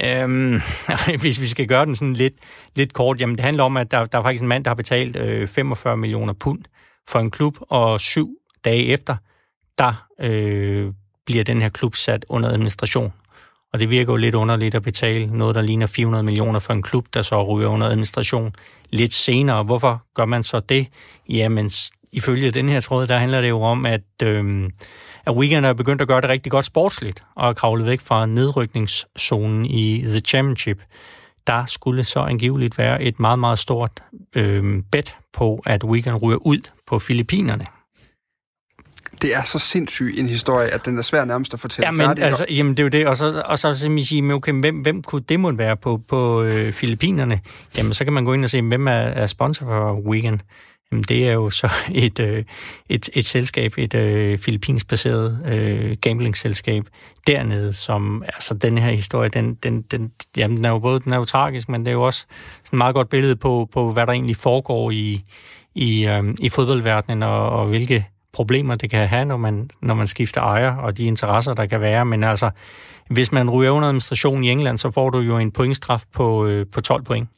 Øhm, <laughs> hvis vi skal gøre den sådan lidt, lidt kort, jamen det handler om, at der, der er faktisk en mand, der har betalt øh, 45 millioner pund for en klub, og syv dage efter, der øh, bliver den her klub sat under administration. Og det virker jo lidt underligt at betale noget, der ligner 400 millioner for en klub, der så ryger under administration lidt senere. Hvorfor gør man så det? Jamen, ifølge den her tråd, der handler det jo om, at øh, at Wigan er begyndt at gøre det rigtig godt sportsligt, og er kravlet væk fra nedrykningszonen i The Championship. Der skulle så angiveligt være et meget, meget stort øh, bet på, at Wigan ryger ud på Filippinerne. Det er så sindssygt en historie, at den er svær nærmest at fortælle ja, men. Altså, jamen, det er jo det. Og så, og så simpelthen sige, okay, hvem, hvem kunne det måtte være på, på øh, Filippinerne? Jamen, så kan man gå ind og se, hvem er, er sponsor for Wigan. Mm, det er jo så <laughs> et, øh, et, et selskab, et øh, filippinsk baseret øh, gamblingselskab dernede, som, altså den her historie, den, den, den, jamen, den er jo både den er jo tragisk, men det er jo også sådan et meget godt billede på, på hvad der egentlig foregår i, i, øh, i fodboldverdenen, og, og hvilke problemer det kan have, når man, når man skifter ejer, og de interesser, der kan være. Men altså, hvis man ryger under administration i England, så får du jo en pointstraf på, øh, på 12 point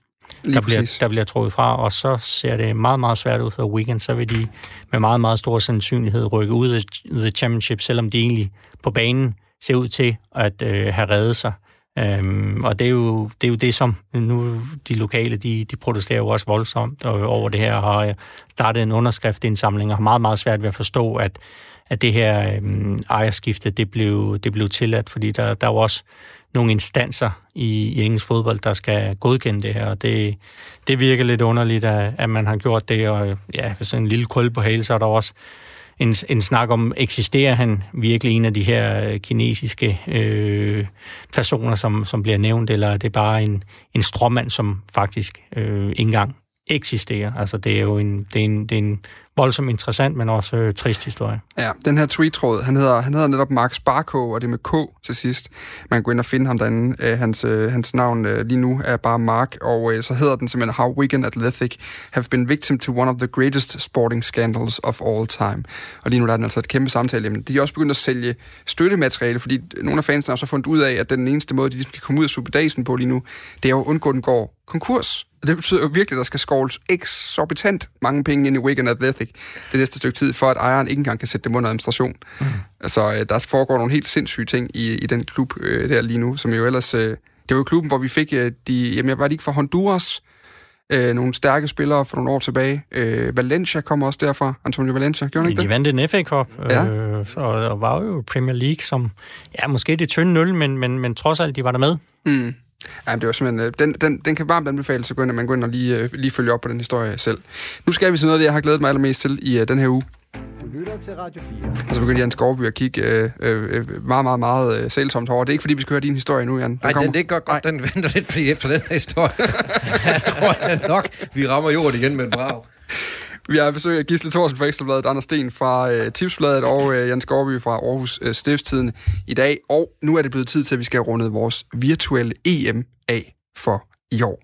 der bliver, der bliver trukket fra, og så ser det meget, meget svært ud for Wigan. Så vil de med meget, meget stor sandsynlighed rykke ud af The Championship, selvom de egentlig på banen ser ud til at øh, have reddet sig. Øhm, og det er, jo, det er jo det, som nu de lokale, de, de protesterer jo også voldsomt over det her, og har startet en underskriftindsamling, og har meget, meget svært ved at forstå, at, at det her øhm, ejerskifte, det blev, det blev tilladt, fordi der, der er jo også nogle instanser i, i engelsk fodbold, der skal godkende det her, og det, det virker lidt underligt, at, at man har gjort det, og ja, sådan en lille krøl på hale, så er der også en, en snak om, eksisterer han virkelig en af de her øh, kinesiske øh, personer, som, som bliver nævnt, eller er det bare en, en stråmand, som faktisk øh, ikke engang eksisterer. Altså, det er jo en, det er en, det er en voldsomt interessant, men også øh, trist historie. Ja, den her tweet-tråd, han hedder, han hedder netop Mark Sparko, og det er med K til sidst. Man kan gå ind og finde ham derinde. Øh, hans, øh, hans navn øh, lige nu er bare Mark, og øh, så hedder den simpelthen How Wigan Athletic have been victim to one of the greatest sporting scandals of all time. Og lige nu der er den altså et kæmpe samtale. Jamen, de er også begyndt at sælge støttemateriale, fordi nogle af fansene har så fundet ud af, at den eneste måde, de ligesom kan komme ud af superdagen på lige nu, det er jo at undgå, at den går konkurs. Og det betyder jo virkelig, at der skal skovles eksorbitant mange penge ind i Wigan Athletic det næste stykke tid, for at ejeren ikke engang kan sætte dem under administration. Mm. Altså, øh, der foregår nogle helt sindssyge ting i, i den klub øh, der lige nu, som jo ellers... Øh, det var jo klubben, hvor vi fik øh, de... Jamen, jeg var ikke fra Honduras, øh, nogle stærke spillere for nogle år tilbage. Øh, Valencia kom også derfra, Antonio Valencia, gjorde han ikke De det? vandt en FA Cup, Ja. øh, så, og var jo Premier League, som, ja, måske det tynde nul, men, men, men trods alt, de var der med. Mm. Ja, det var simpelthen, øh, den, den, den kan varmt anbefales, så gå ind, at man går ind og lige, øh, lige følge op på den historie selv. Nu skal vi til noget af det, jeg har glædet mig allermest til i øh, den her uge. Du lytter til Radio 4. Og så begyndte Jan Skovby at kigge øh, øh, meget, meget, meget øh, sælsomt over. Det er ikke, fordi vi skal høre din historie nu, Jan. Den Nej, kommer. den, det er godt, godt den venter lidt, fordi efter den her historie, jeg <laughs> tror jeg nok, vi rammer jorden igen med en brag. Vi har besøg af Gisle Thorsen fra Ekstrabladet, Anders Sten fra øh, Tipsbladet og øh, Jens Skovby fra Aarhus øh, Stiftstiden i dag. Og nu er det blevet tid til, at vi skal have rundet vores virtuelle EM af for i år.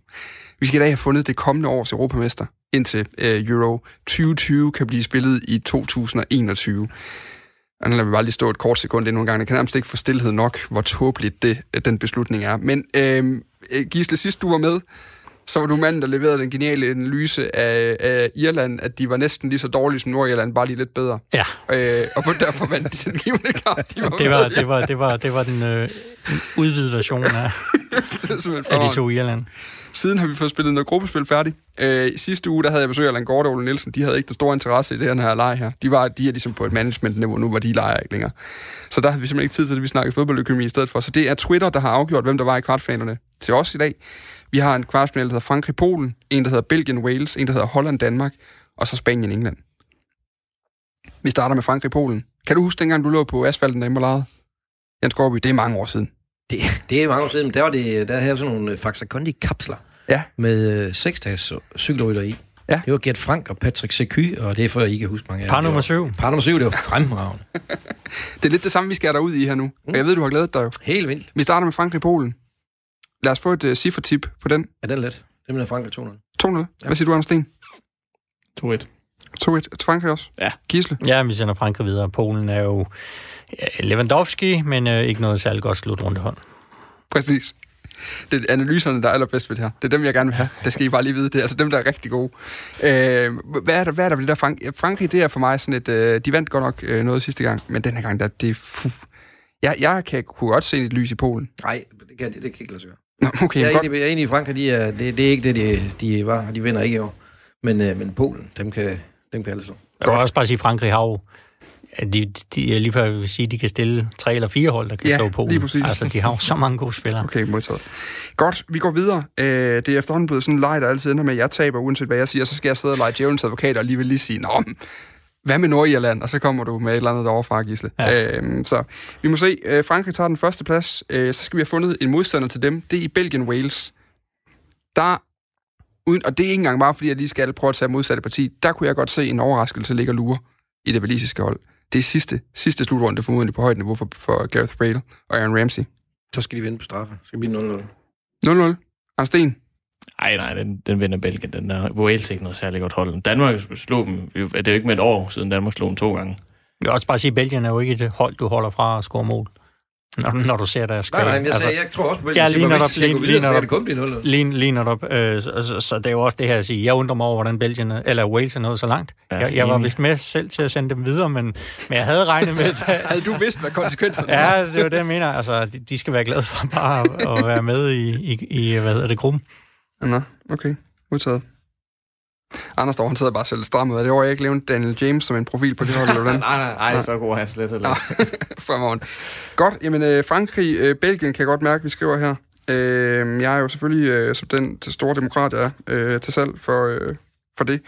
Vi skal i dag have fundet det kommende års europamester, indtil øh, Euro 2020 kan blive spillet i 2021. Og nu lader vi bare lige stå et kort sekund endnu en gang. Jeg kan nærmest ikke få stillhed nok, hvor tåbeligt det, øh, den beslutning er. Men øh, Gisle, sidst du var med, så var du manden, der leverede den geniale analyse af, af Irland, at de var næsten lige så dårlige som Nordirland, bare lige lidt bedre. Ja, Øh, og på derfor vandt de den givende kamp. De var det var, det var, det var, det var den øh, udvidede version af, af de to Irland. Siden har vi fået spillet noget gruppespil færdigt. Øh, sidste uge, der havde jeg besøg af Allan Gorte og Ole Nielsen. De havde ikke den store interesse i det her leg her. De, var, de er ligesom på et management-niveau nu, hvor de leger ikke længere. Så der havde vi simpelthen ikke tid til det, vi snakkede fodboldøkonomi i stedet for. Så det er Twitter, der har afgjort, hvem der var i kvartfinalerne til os i dag. Vi har en kvartfinale, der hedder Frankrig-Polen, en, der hedder Belgien-Wales, en, der hedder Holland-Danmark, og så Spanien-England. Vi starter med Frankrig-Polen. Kan du huske dengang, du lå på asfalten derhjemme og legede? Jens Gårdby, det er mange år siden. Det, det er mange år siden, men der var det, der havde sådan nogle øh, Faxa Kondi-kapsler Ja. med øh, seksdags cykelrytter i. Ja. Det var Gert Frank og Patrick Seky, og det er for, at I kan huske mange af Par nummer var- syv. Par nummer syv, det var fremragende. <laughs> Det er lidt det samme, vi skal ud i her nu. Og jeg ved, du har glædet dig jo. Helt vildt. Vi starter med Frankrig-Polen. Lad os få et uh, ciffertip på den. Er den let? Det med Frank 200. 200. Hvad siger du, Anders Sten? 2-1. 2-1 til Frankrig også? Ja. Gisle? Ja, vi sender Frankrig videre. Polen er jo ja, Lewandowski, men øh, ikke noget særligt godt slutrundehold. Præcis. Det er analyserne, der er allerbedst ved det her. Det er dem, jeg gerne vil have. Det skal I bare lige vide. Det er altså dem, der er rigtig gode. Øh, hvad, er der, hvad er der ved det der Frank- Frankrig? Det er for mig sådan et... Øh, de vandt godt nok øh, noget sidste gang, men den her gang, der, det er... Jeg, jeg kan, kunne godt se et lys i Polen. Nej, det kan, det, det kan ikke lade sig gøre. Nå, okay, Jeg er, godt. enig, jeg er enig i Frankrig, de er, det, det er ikke det, de, de var. De vinder ikke i år. Men, øh, men Polen, dem kan, dem kan alle slå. Jeg vil også bare sige, at Frankrig har jo at de, de, lige før jeg vil sige, at de kan stille tre eller fire hold, der kan Ja, slå Polen. lige præcis. Altså, de har jo så mange gode spillere. Okay, modtaget. Godt, vi går videre. Øh, det er efterhånden blevet sådan en leg, der altid ender med, at jeg taber, uanset hvad jeg siger, så skal jeg sidde og lege djævelens advokat og lige vil lige sige, Nå, hvad med Nordirland? Og så kommer du med et eller andet derovre fra, Gisle. Ja. Øh, så vi må se. Øh, Frankrig tager den første plads. Øh, så skal vi have fundet en modstander til dem. Det er i Belgien-Wales. Der, uden, og det er ikke engang bare, fordi jeg lige skal prøve at tage modsatte parti. Der kunne jeg godt se en overraskelse ligge og lure i det valisiske hold. Det er sidste, sidste slutrunde formodentlig på højt niveau for, for Gareth Bale og Aaron Ramsey. Så skal de vinde på straffe. Så skal det blive 0-0. 0-0. Anders Sten. Nej, nej, den, den vinder Belgien. Den der Wales ikke noget særligt godt hold. Danmark slog dem, det er jo ikke med et år siden Danmark slog dem to gange. Jeg vil også bare sige, at Belgien er jo ikke et hold, du holder fra at score mål. Når, når du ser deres Nej, nej, men jeg, altså, sagde, jeg tror også at Ja, lige skal lige- lige videre, når så der- kan det kun blive 0 Lige, lige du, øh, så, så, så, det er jo også det her at sige, jeg undrer mig over, hvordan Belgien, er- eller Wales er nået så langt. Ja, jeg, jeg var vist med selv til at sende dem videre, men, men jeg havde regnet med, <laughs> at, Havde du vidst, hvad konsekvenserne var? ja, det er jo det, jeg mener. Altså, de, de skal være glade for bare at, at være med i, i, i hvad hedder det, gruppen. Nå, okay. Modtaget. Anders står, han sidder bare selv strammet. Er det over, jeg ikke levende Daniel James som en profil på det hold, <laughs> eller hvordan? nej, nej, nej, så god er han slet heller. ikke. <laughs> Fremragende. Godt, jamen øh, Frankrig, øh, Belgien kan jeg godt mærke, vi skriver her. Øh, jeg er jo selvfølgelig, øh, som den store demokrat er, øh, til salg for, øh, for det.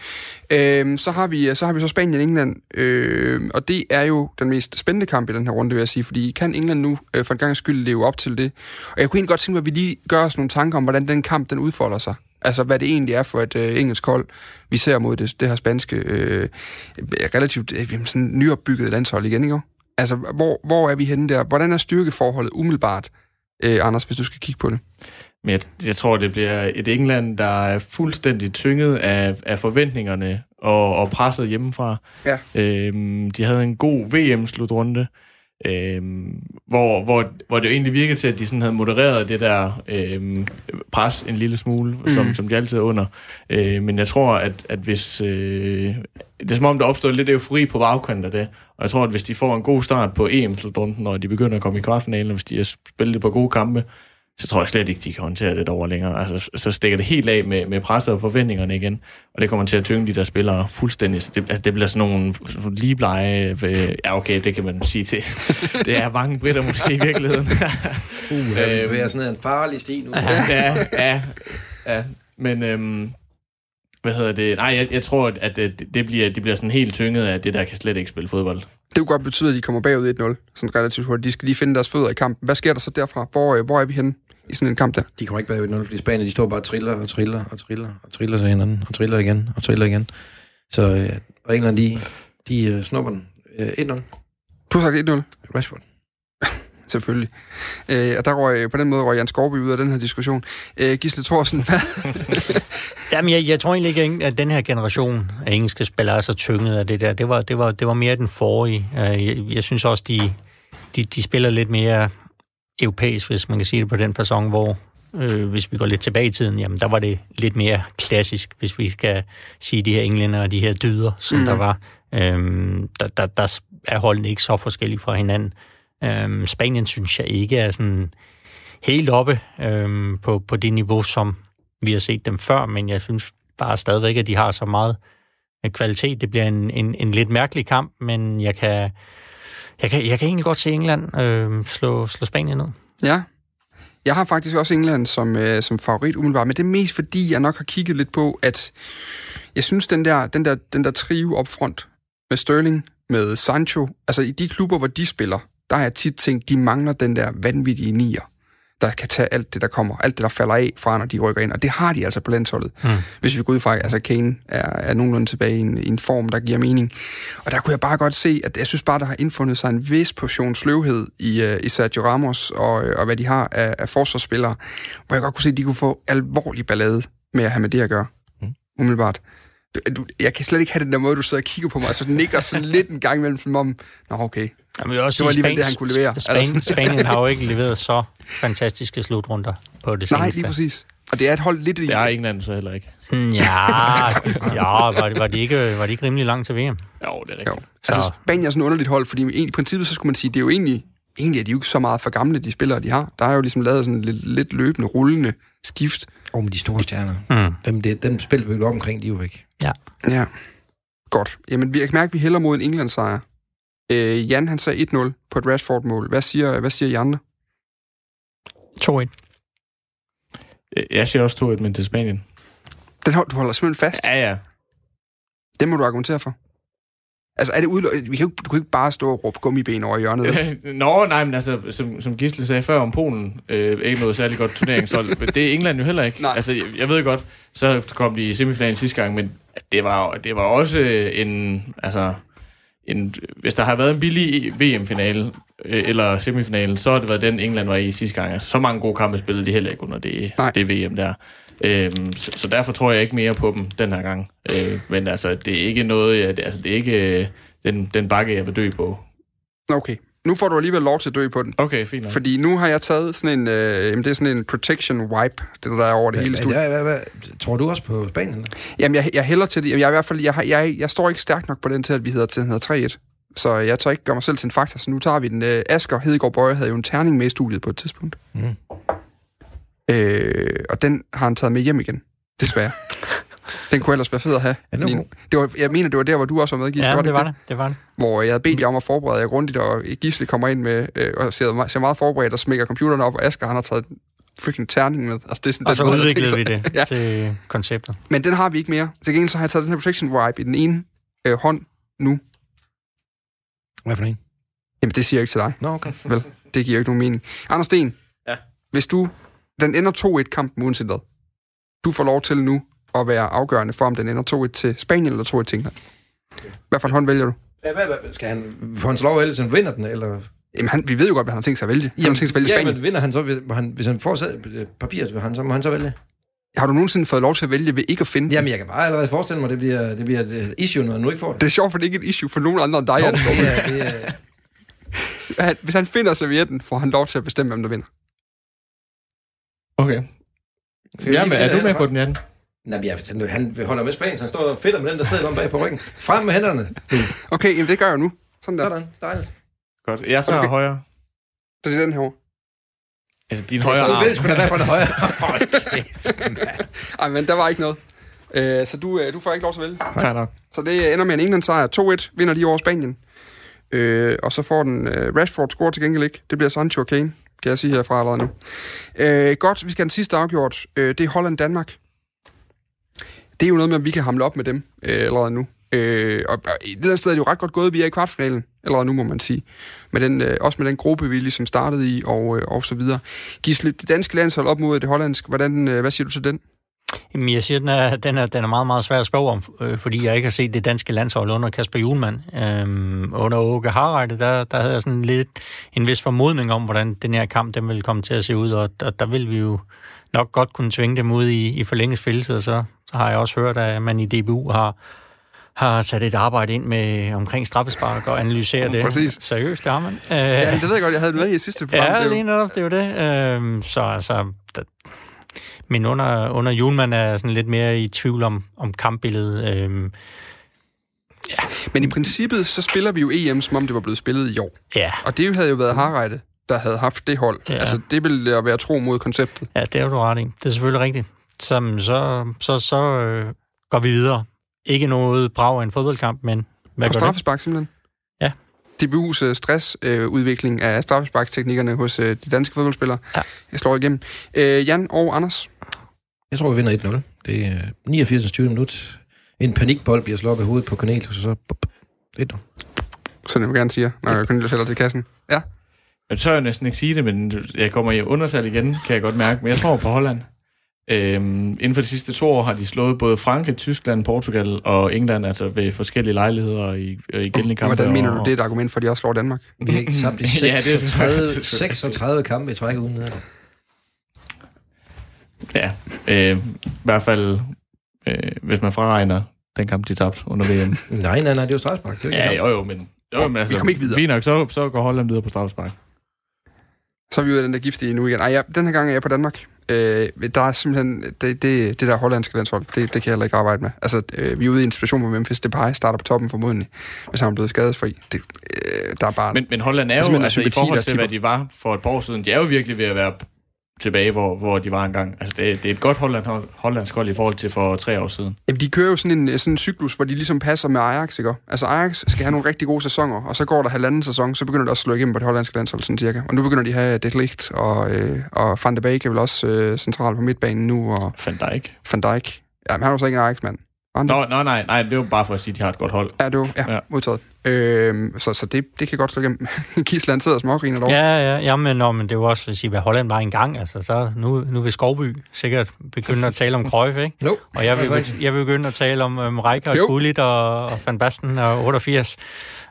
Øh, så, har vi, så har vi så Spanien og England, øh, og det er jo den mest spændende kamp i den her runde, vil jeg sige, fordi kan England nu øh, for en gang skyld leve op til det? Og jeg kunne egentlig godt tænke mig, at vi lige gør os nogle tanker om, hvordan den kamp den udfolder sig. Altså, hvad det egentlig er for et øh, engelsk hold, vi ser mod det, det her spanske, øh, relativt øh, sådan nyopbygget landshold igen, ikke? Altså, hvor, hvor er vi henne der? Hvordan er styrkeforholdet umiddelbart, øh, Anders, hvis du skal kigge på det? Men jeg, jeg tror, det bliver et England, der er fuldstændig tynget af, af forventningerne og, og presset hjemmefra. Ja. Øhm, de havde en god VM-slutrunde, øhm, hvor, hvor, hvor det jo egentlig virkede til, at de sådan havde modereret det der øhm, pres en lille smule, mm. som, som de altid er under. Øh, men jeg tror, at, at hvis... Øh, det er som om, der opstår lidt eufori på bagkanten af det. Og jeg tror, at hvis de får en god start på EM-slutrunden, når de begynder at komme i kvartfinalen, og hvis de har spillet det på gode kampe, så tror jeg slet ikke, de kan håndtere det over længere. Altså, så stikker det helt af med, med presset og forventningerne igen, og det kommer til at tynge de der spillere fuldstændig. Så det, altså, det bliver sådan nogle, sådan nogle ligebleje... Øh, ja, okay, det kan man sige til. <laughs> det er mange britter måske i virkeligheden. <laughs> Uh, øh, det er sådan en farlig sti nu. ja, ja, ja. Men øhm, hvad hedder det? Nej, jeg, jeg tror, at det, det, bliver, det bliver sådan helt tynget af det, der kan slet ikke spille fodbold. Det kunne godt betyde, at de kommer bagud 1-0, sådan relativt hurtigt. De skal lige finde deres fødder i kampen. Hvad sker der så derfra? Hvor, øh, hvor er vi henne i sådan en kamp der? De kommer ikke bagud 1-0, fordi Spanien de står bare og triller og triller og triller og triller sig hinanden og triller igen og triller igen. Så øh, og England, de, de øh, snupper den øh, 1-0. Du har sagt 1-0? Rashford. <laughs> Selvfølgelig. Øh, og der røg, på den måde røg Jan Skorby ud af den her diskussion. Øh, Gisle Thorsen, hvad? <laughs> Jamen, jeg, jeg tror egentlig ikke, at den her generation af engelske spillere er så tynget af det der. Det var, det var, det var mere den forrige. Øh, jeg, jeg synes også, de, de, de spiller lidt mere europæisk, hvis man kan sige det på den fasong, hvor øh, hvis vi går lidt tilbage i tiden, jamen der var det lidt mere klassisk, hvis vi skal sige de her englænder og de her dyder, som mm. der var. Øhm, der, der, der er holdene ikke så forskellige fra hinanden. Øhm, Spanien synes jeg ikke er sådan helt oppe øhm, på, på det niveau, som vi har set dem før, men jeg synes bare stadigvæk, at de har så meget kvalitet. Det bliver en, en, en lidt mærkelig kamp, men jeg kan, jeg kan, jeg kan egentlig godt se England øh, slå, slå Spanien ned. Ja. Jeg har faktisk også England som, øh, som favorit umiddelbart, men det er mest fordi, jeg nok har kigget lidt på, at jeg synes, den der, den der, den der trio op front med Sterling, med Sancho, altså i de klubber, hvor de spiller, der har jeg tit tænkt, de mangler den der vanvittige nier, der kan tage alt det, der kommer, alt det, der falder af fra, når de rykker ind. Og det har de altså på landsholdet. Mm. Hvis vi går ud fra, altså Kane er, er nogenlunde tilbage i en, i en form, der giver mening. Og der kunne jeg bare godt se, at jeg synes bare, der har indfundet sig en vis portion sløvhed i, uh, i Sergio Ramos og, og hvad de har af, af forsvarsspillere, hvor jeg godt kunne se, at de kunne få alvorlig ballade med at have med det at gøre. Mm. Umiddelbart. Du, jeg kan slet ikke have den der måde, du sidder og kigger på mig, så den nikker sådan lidt en gang imellem, som om, nå okay, Jamen, også det var alligevel det, han kunne levere. Span- Altså. Spanien har jo ikke leveret så fantastiske slutrunder på det seneste. Nej, lige præcis. Og det er et hold lidt i... Det er England så heller ikke. Ja, ja var, det, var, de ikke, var de ikke rimelig langt til VM? Jo, det er rigtigt. Jo. Altså, Så- Spanien er sådan et underligt hold, fordi i princippet, så skulle man sige, det er jo egentlig, egentlig er de jo ikke så meget for gamle, de spillere, de har. Der er jo ligesom lavet sådan lidt, lidt løbende, rullende skift. Og med de store stjerner. Mm. Dem, det, dem spil, vi omkring, de er jo væk. Ja, godt. Jamen, vi kan mærke, at vi hælder mod en England-sejr. Øh, Jan, han sagde 1-0 på et Rashford-mål. Hvad siger, hvad siger I andre? 2-1. Jeg siger også 2-1, men til Spanien. Den hold, du holder simpelthen fast. Ja, ja. Det må du argumentere for. Altså, er det udelukket? Vi kan jo ikke, du kan ikke bare stå og råbe gummiben over i hjørnet. <laughs> Nå, nej, men altså, som, som Gisle sagde før om Polen, øh, ikke noget særlig godt turneringshold. Men det er England jo heller ikke. Nej. Altså, jeg, jeg ved godt, så kom de i semifinalen sidste gang, men det var, det var også en, altså, en, hvis der har været en billig VM-finale, øh, eller semifinale, så har det været den, England var i sidste gang. Altså, så mange gode kampe spillede de heller ikke under det, Nej. det VM der. Øhm, så, så derfor tror jeg ikke mere på dem den her gang. Øh, men altså, det er ikke noget, jeg, altså, det er ikke øh, den, den bakke, jeg vil dø på. Okay. Nu får du alligevel lov til at dø på den. Okay, fint nok. Fordi nu har jeg taget sådan en, øh, jamen det er sådan en protection wipe, det der er over det hele Hvad, studiet. hvad, hvad, hvad, tror du også på Spanien? da? Jamen, jeg, jeg hælder til det. Jeg, er i hvert fald, jeg, jeg, jeg står ikke stærkt nok på den til, at vi hedder, til, hedder 3-1. Så jeg tør ikke gøre mig selv til en faktor, så nu tager vi den. Øh, Asger Hedegaard Bøje havde jo en terning med i studiet på et tidspunkt. Mm. Øh, og den har han taget med hjem igen, desværre. <laughs> den kunne ellers være fed at have. Ja, Lige- god. det var, jeg mener, det var der, hvor du også var med, Gisle. Ja, det var ikke det. Det var det. Hvor jeg havde bedt jer om at forberede jer grundigt, og Gisle kommer ind med, øh, og ser, ser meget forberedt, og smækker computeren op, og Asger, han har taget freaking terning med. Altså, det er sådan, Og så måde, udviklede vi det <laughs> ja. til konceptet. Men den har vi ikke mere. Til gengæld så har jeg taget den her protection wipe i den ene øh, hånd nu. Hvad for en? Jamen, det siger jeg ikke til dig. Nå, okay. <laughs> Vel, det giver ikke nogen mening. Anders Sten, Ja. hvis du... Den ender 2-1 kampen uanset hvad. Du får lov til nu at være afgørende for, om den ender 2-1 til Spanien eller 2-1 til England. Hvad for en hånd vælger du? Ja, hvad, hvad, skal han, får han så lov han vinder den, eller? Jamen, han, vi ved jo godt, hvad han har tænkt sig at vælge. Han har tænkt sig at vælge ja, Spanien. men vinder han så, hvis han, hvis han får papiret, vil han, så må han så vælge? Har du nogensinde fået lov til at vælge ved ikke at finde? Jamen, jeg kan bare allerede forestille mig, at det bliver, det bliver et issue, når han nu ikke får det. Det er sjovt, for det er ikke et issue for nogen andre end dig. Jo, Jan. det er, det er, Han- Hvis han finder servietten, får han lov til at bestemme, hvem der vinder. Okay. Jamen, er du med på den, Jan? Nej, jeg, han, han holder med Spanien, så han står og fedter med den, der sidder om bag på ryggen. Frem med hænderne. Okay, jamen det gør jeg nu. Sådan der. Sådan, dejligt. Godt. Jeg er så Okay. højre. Så det er den her. Altså, din højre Så du arm. ved sgu da, hvad for en <laughs> højre. Hold kæft, mand. Ej, men der var ikke noget. Øh, så du, øh, du får ikke lov til at vælge. Fair nok. Så det ender med en England-sejr. 2-1 vinder de over Spanien. Øh, og så får den øh, Rashford score til gengæld ikke. Det bliver Sancho og Kane, kan jeg sige herfra allerede nu. Øh, godt, vi skal have den sidste afgjort. Øh, det er Holland-Danmark. Det er jo noget med, om vi kan hamle op med dem øh, allerede nu. Øh, og, og et eller andet sted er det jo ret godt gået. Vi er i kvartfinalen, allerede nu må man sige. Med den, øh, også med den gruppe, vi ligesom startede i, og, øh, og så videre. Gisle, det danske landshold op mod det hollandske. Hvordan, øh, hvad siger du til den? Jamen, jeg siger, den er, den er, den er meget, meget svær at spørge om, øh, fordi jeg ikke har set det danske landshold under Kasper Julemand. Øhm, under Åke Harreide, der, der havde jeg sådan lidt en vis formodning om, hvordan den her kamp den ville komme til at se ud, og og der vil vi jo nok godt kunne tvinge dem ud i, i forlænget spilletid, og så har jeg også hørt, at man i DBU har, har sat et arbejde ind med omkring straffespark og analysere det. Præcis. Seriøst, det har man. Øh, Ja, det ved jeg godt. Jeg havde det med i sidste program. Ja, Det er jo- lige netop, det er jo det. Øhm, så altså, der, men under, under Julemand er sådan lidt mere i tvivl om, om kampbilledet. Øhm, Men i princippet, så spiller vi jo EM, som om det var blevet spillet i år. ja, Og det havde jo været Harreide, der havde haft det hold. Ja. Ja. Altså, det ville være tro mod konceptet. ja, det er du ret i. Det er selvfølgelig rigtigt. Så, så, så, så øh, går vi videre. Ikke noget brag af en fodboldkamp, men hvad På straffespark, simpelthen. Ja. DBU's øh, stressudvikling af straffesparksteknikkerne hos øh, de danske fodboldspillere. Ja. Jeg slår igennem. Øh, Jan og Anders. Jeg tror, vi vinder 1-0. Det er 89. 20 minut. En panikbold bliver slået op i hovedet på kanal, og så... 1-0. Som jeg gerne siger, når jeg kun tæller til kassen. Ja. Jeg tør jo næsten ikke sige det, men jeg kommer i undertal igen, kan jeg godt mærke. Men jeg tror på Holland. Øhm, inden for de sidste to år har de slået både Frankrig, Tyskland, Portugal og England, altså ved forskellige lejligheder i, i gældende kampe. Hvordan mener du, det er et argument for, at de også slår Danmark? <laughs> Vi har ikke samt i <laughs> Ja, det er 36, faktisk- 36 kampe i træk uden det. Ja, øh, i hvert fald, øh, hvis man fraregner den kamp, de tabte under VM. <laughs> Nej, nej, nej, det er jo. Det er jo ja, jo, jo, men, jo, men altså, kom ikke videre. Fint nok, så, så går Holland videre på straffespark. Så er vi af den der giftige nu igen. Ej, ja, den her gang er jeg på Danmark. Øh, der er simpelthen, det, det, det der hollandske landshold, det, det kan jeg heller ikke arbejde med. Altså, øh, vi er ude i en situation, hvor Memphis Depay starter på toppen formodentlig, hvis han er blevet skadesfri. Det, øh, der er bare... Men, men Holland er jo, simpelthen en altså, i sympati, forhold der til, hvad de var for et par år siden, de er jo virkelig ved at være tilbage, hvor, hvor de var engang. Altså, det, det er et godt Holland, hollandsk hold i forhold til for tre år siden. Jamen, de kører jo sådan en, sådan en cyklus, hvor de ligesom passer med Ajax, ikke? Altså, Ajax skal have nogle rigtig gode sæsoner, og så går der halvanden sæson, så begynder det også at slå igennem på det hollandske landshold, sådan cirka. Og nu begynder de at have Det Ligt, og, øh, og Van de Beek er vel også øh, central på midtbanen nu, og Van Dijk. Van Dijk. Ja, men han er jo så ikke en Ajax-mand. Andre? Nå, nå, nej, nej, det var bare for at sige, at de har et godt hold. Ja, det var, ja, Ja. modtaget. Øhm, så så det, det kan godt slå igennem. <laughs> Kisland sidder og smågriner derovre. Ja, ja, ja men, nå, men det er jo også at sige, hvad Holland var engang. Altså, så nu, nu vil Skovby sikkert begynde at <laughs> tale om Cruyff, ikke? No. Og jeg er vil, jeg vil begynde at tale om um, Rijkaard, Jo. Gullit og, og Van Basten og 88.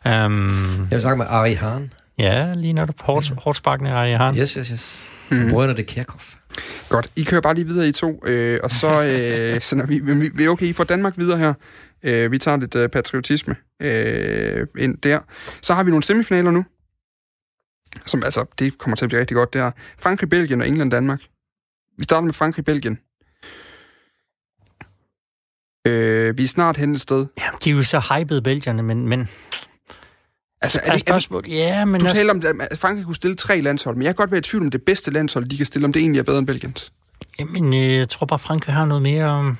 Um, Jeg vil snakke med Ari Hahn. ja, lige når du hårdt, hårdt sparkende er i ham. Yes, yes, yes. Mm. Brødrene det Kjerkhoff. Godt. I kører bare lige videre i to, øh, og så øh, <laughs> sender vi, vi, vi... Okay, I får Danmark videre her. Øh, vi tager lidt øh, patriotisme øh, ind der. Så har vi nogle semifinaler nu. Som altså, det kommer til at blive rigtig godt, det er Frankrig, Belgien og England, Danmark. Vi starter med Frankrig, Belgien. Øh, vi er snart hen et sted. Jamen, de er jo så hypede, belgierne, men, men Altså, er, er spørgsmål... Ja, men du altså, taler om, at Frankrig kunne stille tre landshold, men jeg kan godt være i tvivl om det bedste landshold, de kan stille, om det egentlig er bedre end Belgiens. jamen, øh, jeg tror bare, Frankrig har noget mere...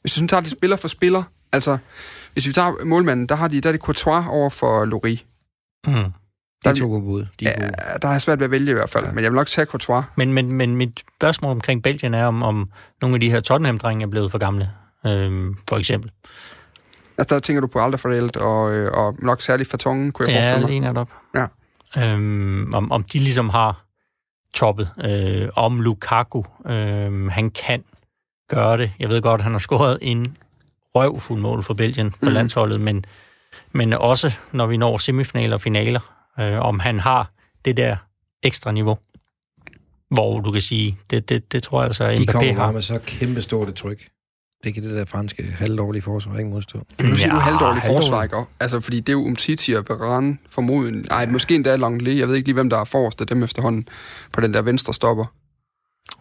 Hvis vi sådan tager de spiller for spiller, altså, hvis vi tager målmanden, der, har de, der er det Courtois over for Lori. Mm. De Der- er to gode bud. De er gode. Ja, der har jeg svært ved at vælge i hvert fald, ja. men jeg vil nok tage Courtois. Men, men, men mit spørgsmål omkring Belgien er, om, om nogle af de her Tottenham-drenge er blevet for gamle, øhm, for eksempel. Altså, der tænker du på Alderfereld og, øh, og nok særligt Fatongen, kunne jeg Ja, forestille mig. lige netop. Ja. Øhm, om, om de ligesom har toppet. Øh, om Lukaku, øh, han kan gøre det. Jeg ved godt, at han har scoret en røvfuld mål for Belgien på mm. landsholdet, men, men også når vi når semifinaler og finaler, øh, om han har det der ekstra niveau. Hvor du kan sige, det, det, det tror jeg altså, at De Mbappé kommer har. bare med så kæmpe stort et tryk. Det kan det der franske halvdårlige forsvar ikke modstå. Nu siger Ja, du halvdårlig halvdårlig. forsvar, ikke? Altså, fordi det er jo Umtiti og Varane formodentlig. Ej, måske endda Langley. Jeg ved ikke lige, hvem der er forrest af dem efterhånden på den der venstre stopper.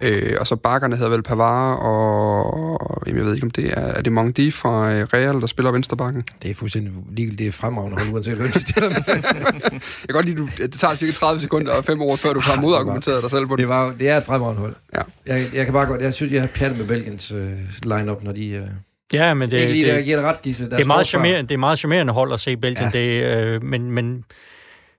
Øh, og så bakkerne hedder vel Pavard og... Jamen, jeg ved ikke, om det er... Er det Mondi fra øh, Real, der spiller venstrebakken? Det er fuldstændig ligegyldigt. Det er fremragende hold, uanset hvem. <laughs> Jeg kan godt lide, du, det tager cirka 30 sekunder og 5 år, før du har modargumenteret dig selv på det. Det, var, jo- det er et fremragende hold. Ja. Jeg, jeg kan bare godt... Jeg synes, jeg har pjattet med Belgiens uh, line-up, når de... Uh, Ja, men det, ikke lige, det, der giver det ret, Gisse. det, er meget charmerende, det er meget charmerende hold at se Belgien, ja. det, øh, men, men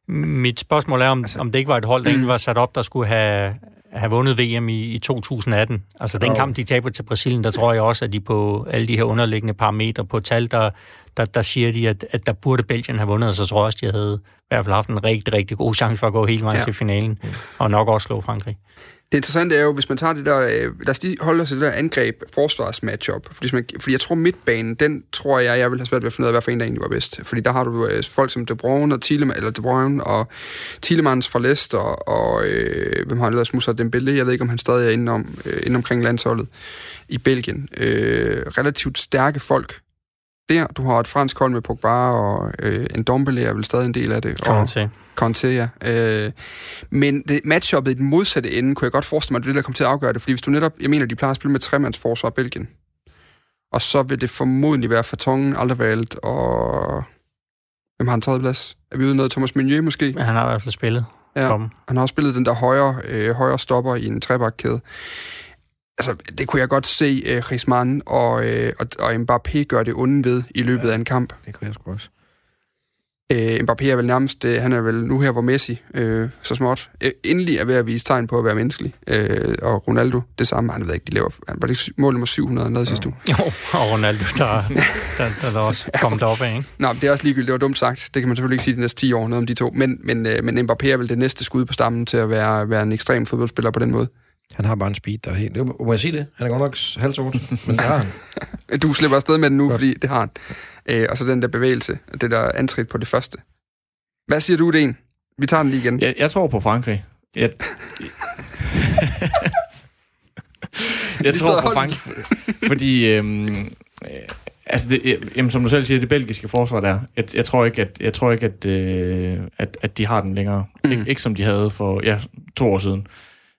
mit spørgsmål er, om, altså, om det ikke var et hold, der egentlig var sat op, der skulle have, have vundet VM i, i 2018. Altså den kamp, de taber til Brasilien, der tror jeg også, at de på alle de her underliggende parametre på tal, der, der, der siger de, at, at der burde Belgien have vundet, og så tror jeg også, de havde i hvert fald haft en rigtig, rigtig god chance for at gå hele vejen ja. til finalen, og nok også slå Frankrig. Det interessante er jo, hvis man tager det der... Øh, lad os lige holde os til det der angreb forsvars matchup. Fordi, man, fordi jeg tror, midtbanen, den tror jeg, jeg vil have svært ved at finde ud af, hvad for en, der egentlig var bedst. Fordi der har du øh, folk som De Bruyne og Thielemann, eller De Bruyne og Thielemans fra Leicester, og øh, hvem har ellers Musa Dembélé, jeg ved ikke, om han stadig er inde, om, øh, inde omkring landsholdet i Belgien. Øh, relativt stærke folk der. Du har et fransk hold med Pogba, og øh, en Dombele er vel stadig en del af det. Kan og. Conte, ja. Øh, men det, matchuppet i den modsatte ende, kunne jeg godt forestille mig, at det er det, der kommer til at afgøre det. Fordi hvis du netop, jeg mener, de plejer at spille med tremandsforsvar Belgien. Og så vil det formodentlig være Fatongen, Alderweireld og... Hvem har en tredje plads? Er vi ude i noget Thomas Meunier måske? Men han har i hvert fald spillet Ja. Han har også spillet den der højre, øh, højre stopper i en trebakkæde. Altså, det kunne jeg godt se øh, Griezmann og, øh, og, og Mbappé gøre det onde ved i løbet ja. af en kamp. Det kunne jeg sgu også. Øh, Mbappé er vel nærmest, øh, han er vel nu her, hvor Messi øh, så småt øh, endelig er ved at vise tegn på at være menneskelig. Øh, og Ronaldo, det samme, han ved ikke, de laver, han var det mål nummer 700 noget ja. sidste uge. Jo, og Ronaldo, der, der, der, der også <laughs> kom derop af, ikke? Nå, det er også ligegyldigt, det var dumt sagt. Det kan man selvfølgelig ikke sige de næste 10 år, noget om de to. Men, men, øh, men Mbappé er vel det næste skud på stammen til at være, være en ekstrem fodboldspiller på den måde. Han har bare en speed, der er helt... Det, må jeg sige det? Han er godt nok halvsort, men det har han. <laughs> Du slipper afsted med den nu, Godt. fordi det har han. Øh, og så den der bevægelse, det der antrit på det første. Hvad siger du, den? Vi tager den lige igen. Jeg, jeg tror på Frankrig. Jeg, <laughs> jeg tror på Frankrig, fordi... Øhm, øh, altså, det, øh, jamen, som du selv siger, det belgiske forsvar der, jeg, jeg tror ikke, at, jeg tror ikke, at, øh, at, at de har den længere. Mm. Ik- ikke som de havde for ja, to år siden.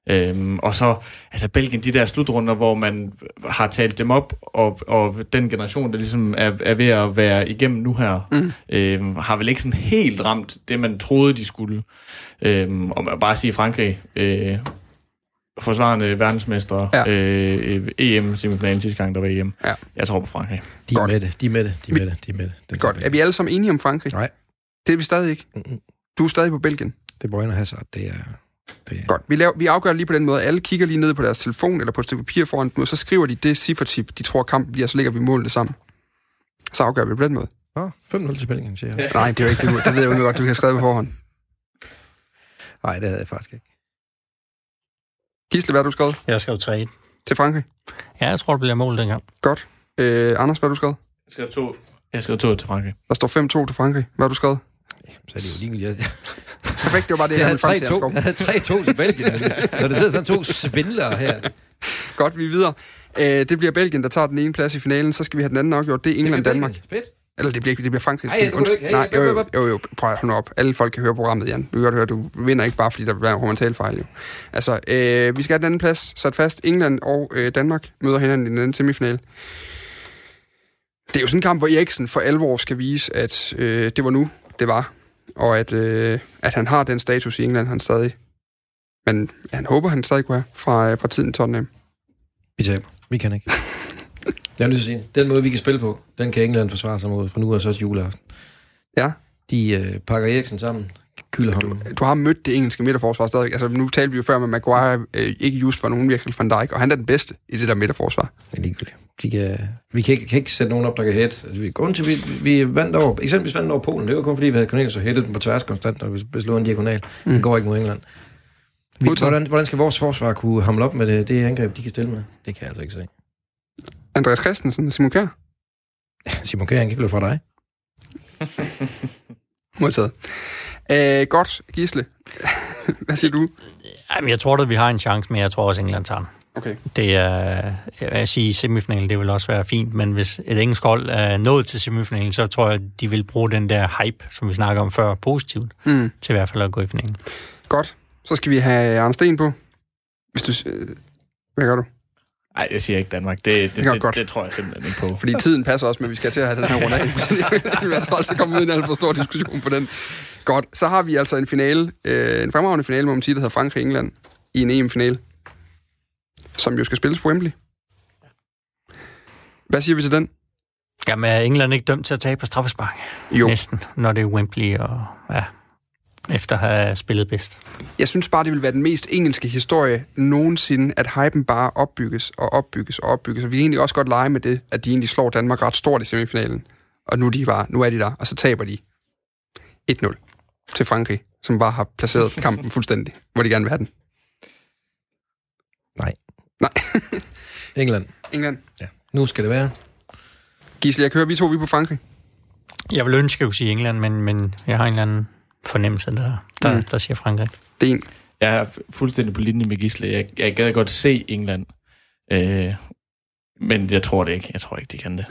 Øhm, og så, altså Belgien, de der slutrunder, hvor man har talt dem op, og, og den generation, der ligesom er, er ved at være igennem nu her, mm. øhm, har vel ikke sådan helt ramt det, man troede, de skulle. Øhm, og bare sige Frankrig, øh, forsvarende verdensmestre, Ja. ja. øh, EM-semifinalen sidste gang, der var EM. Ja. Jeg tror på Frankrig. De er Godt. med det, de er med det, de er med det, de er med det. det Godt. Er vi alle sammen enige om Frankrig? Nej. Det er vi stadig ikke. Mm-mm. Du er stadig på Belgien. Det er Brøgne Hazard, det er... Det Godt. Vi, laver, vi afgør det lige på den måde. Alle kigger lige ned på deres telefon eller på et stykke papir foran dem, og så skriver de det ciffertip, de tror kampen bliver, og så lægger vi målene sammen. Så afgør vi det på den måde. Nå, 5-0 til Belgien, siger jeg. Nej, det er jo ikke det. Det ved jeg jo godt, du kan have skrevet på forhånd. Nej, det havde jeg faktisk ikke. Gisle, hvad har du skrevet Jeg skrev 3 til Frankrig? Ja, jeg tror, det bliver mål dengang. Godt. Øh, Anders, hvad har du skrevet? Jeg skal to, jeg skal to til Frankrig. Der står 5-2 til Frankrig. Hvad har du skrevet? Så er det jo ligegyldigt. Perfekt, det var bare det, jeg, havde frem til, 3-2 Jacob. jeg havde 3-2 til Belgien. <laughs> Når der sidder sådan to svindlere her. Godt, vi er videre. Øh, det bliver Belgien, der tager den ene plads i finalen. Så skal vi have den anden afgjort. Det er England-Danmark. Fedt. Eller det bliver, ikke- det bliver Frankrig. Ej, du ikke. Hey, Nej, jo, jo, jo, jo, prøv at op. Alle folk kan høre programmet, Jan. Du kan godt høre, du vinder ikke bare, fordi der en momentalfejl, jo. Altså, øh, vi skal have den anden plads sat fast. England og øh, Danmark møder hinanden i den anden semifinal. Det er jo sådan en kamp, hvor Eriksen for alvor skal vise, at øh, det var nu, det var. Og at, øh, at han har den status i England, han stadig... Men han håber, han stadig kunne have fra, øh, fra tiden Tottenham. Vi taber. Vi kan ikke. Jeg vil sige, den måde, vi kan spille på, den kan England forsvare sig mod fra nu og så til juleaften. Ja. De øh, pakker Eriksen sammen, kylder ham. du har mødt det engelske midterforsvar stadigvæk. Altså, nu talte vi jo før med Maguire, øh, ikke just for nogen virkelig van Dijk, og han er den bedste i det der midterforsvar. Det er ligegyldigt. De kan, vi kan ikke, kan ikke sætte nogen op, der kan hætte. Altså, vi, grunden til, vi, vi vandt over, eksempelvis vandt over Polen, det var kun fordi, vi havde Cornelius og hættet den på tværs konstant, og vi, vi slog en diagonal. Mm. Det går ikke mod England. Vi, hvordan, hvordan skal vores forsvar kunne hamle op med det, det angreb, de kan stille med? Det kan jeg altså ikke se. Andreas Christensen Simon Kjær. Simon Kjær, han kan blive fra dig. <laughs> Modtaget. Øh, godt, Gisle. <laughs> Hvad siger du? Jamen, jeg tror at vi har en chance, men jeg tror også, England tager den. Okay. Det er, jeg vil sige, semifinalen, det vil også være fint, men hvis et engelsk hold er nået til semifinalen, så tror jeg, de vil bruge den der hype, som vi snakker om før, positivt, Mm. til i hvert fald at gå i finalen. Godt. Så skal vi have Arne Sten på. Hvis du... Øh, hvad gør du? Nej, jeg siger ikke Danmark. Det, det, gør det, godt. det, det tror jeg simpelthen ikke på. Fordi tiden passer også, men vi skal til at have den her runde af. <laughs> Så det vil altså komme ud i en alt for stor diskussion på den. Godt. Så har vi altså en finale, øh, en fremragende finale, må man sige, der hedder Frankrig-England i en EM-finale, som jo skal spilles på Wembley. Hvad siger vi til den? Jamen, er England ikke dømt til at tage på straffespark? Jo. Næsten, når det er Wembley og ja, efter at have spillet bedst. Jeg synes bare, det vil være den mest engelske historie nogensinde, at hypen bare opbygges og opbygges og opbygges. Og vi kan egentlig også godt lege med det, at de egentlig slår Danmark ret stort i semifinalen. Og nu er de, bare, nu er de der, og så taber de 1-0 til Frankrig, som bare har placeret <laughs> kampen fuldstændig, hvor de gerne vil have den. Nej. Nej. <laughs> England. England. Ja. Nu skal det være. Gisle, jeg kører, vi to vi er på Frankrig. Jeg vil ønske at sige England, men, men jeg har en eller anden fornemmelse, der, der, Mm. der siger Frankrig. Det er en. Jeg er fuldstændig på linje med Gisle. Jeg, jeg gad godt se England. Øh, men jeg tror det ikke. Jeg tror ikke, de kan det.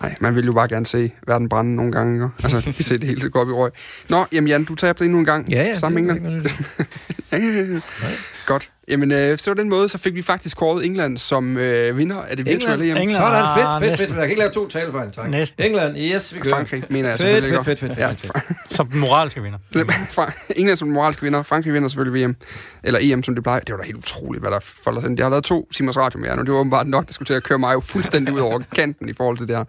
Nej, man vil jo bare gerne se verden brænde nogle gange. Ikke? Altså, <laughs> vi ser det hele gå op i røg. Nå, jamen Jan, du tager det endnu en gang. Ja, ja. Sammen England. det- <laughs> Godt. Jamen, øh, så den måde, så fik vi faktisk kåret England som øh, vinder af det virtuelle EM. England. Sådan, fedt, Ah, fedt, næsten. fedt. Jeg kan ikke lave to talefejl, tak. Næsten. England, yes, vi kører. Frankrig, mener jeg Fedt, selvfølgelig. fedt, ikke? fedt, fedt, Ja, fedt, fedt. Som den moralske vinder. <laughs> England som den moralske vinder. Frankrig vinder selvfølgelig VM. Eller EM, som det plejer. Det var da helt utroligt, hvad der folder sig. Jeg har lavet to timers radio med jer, og det var åbenbart nok, der skulle til at køre mig jo fuldstændig ud over kanten i forhold til det her.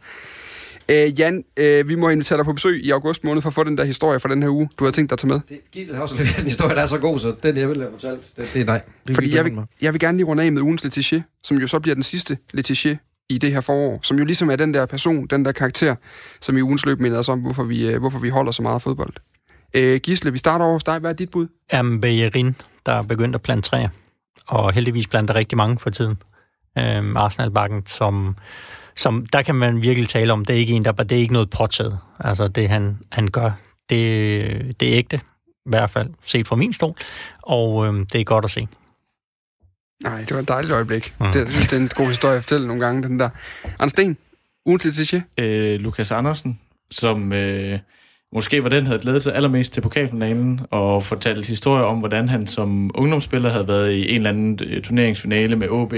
Øh, Jan, øh, vi må invitere dig på besøg i august måned for at få den der historie fra den her uge, du havde tænkt dig at tage med. Det Gisle har også leveret en historie, der er så god, så den jeg ville have fortalt, det, det er nej. Det Fordi jeg vil, jeg vil gerne lige runde af med ugens Letitia, som jo så bliver den sidste Letitia i det her forår, som jo ligesom er den der person, den der karakter, som i ugens løb minder os om, hvorfor vi, øh, hvorfor vi holder så meget fodbold. Øh, Gisle, vi starter over hos dig. Hvad er dit bud? er Bellerin, der er begyndt at plante træer. Og heldigvis planter rigtig mange for tiden. Øhm, Arsenal-bakken, som, som, der kan man virkelig tale om, det er ikke en, der det er ikke noget påtaget. Altså det, han, han gør, det, det er ægte, i hvert fald set fra min stol, og øhm, det er godt at se. Nej, det var et dejligt øjeblik. Mm. Det, jeg synes, det er en god historie at fortælle nogle gange, den der. Anders Sten, ugens Letitia. øh, Lukas Andersen, som øh, måske var den, der havde glædet sig allermest til pokalfinalen, og fortalt historier om, hvordan han som ungdomsspiller havde været i en eller anden øh, turneringsfinale med OB,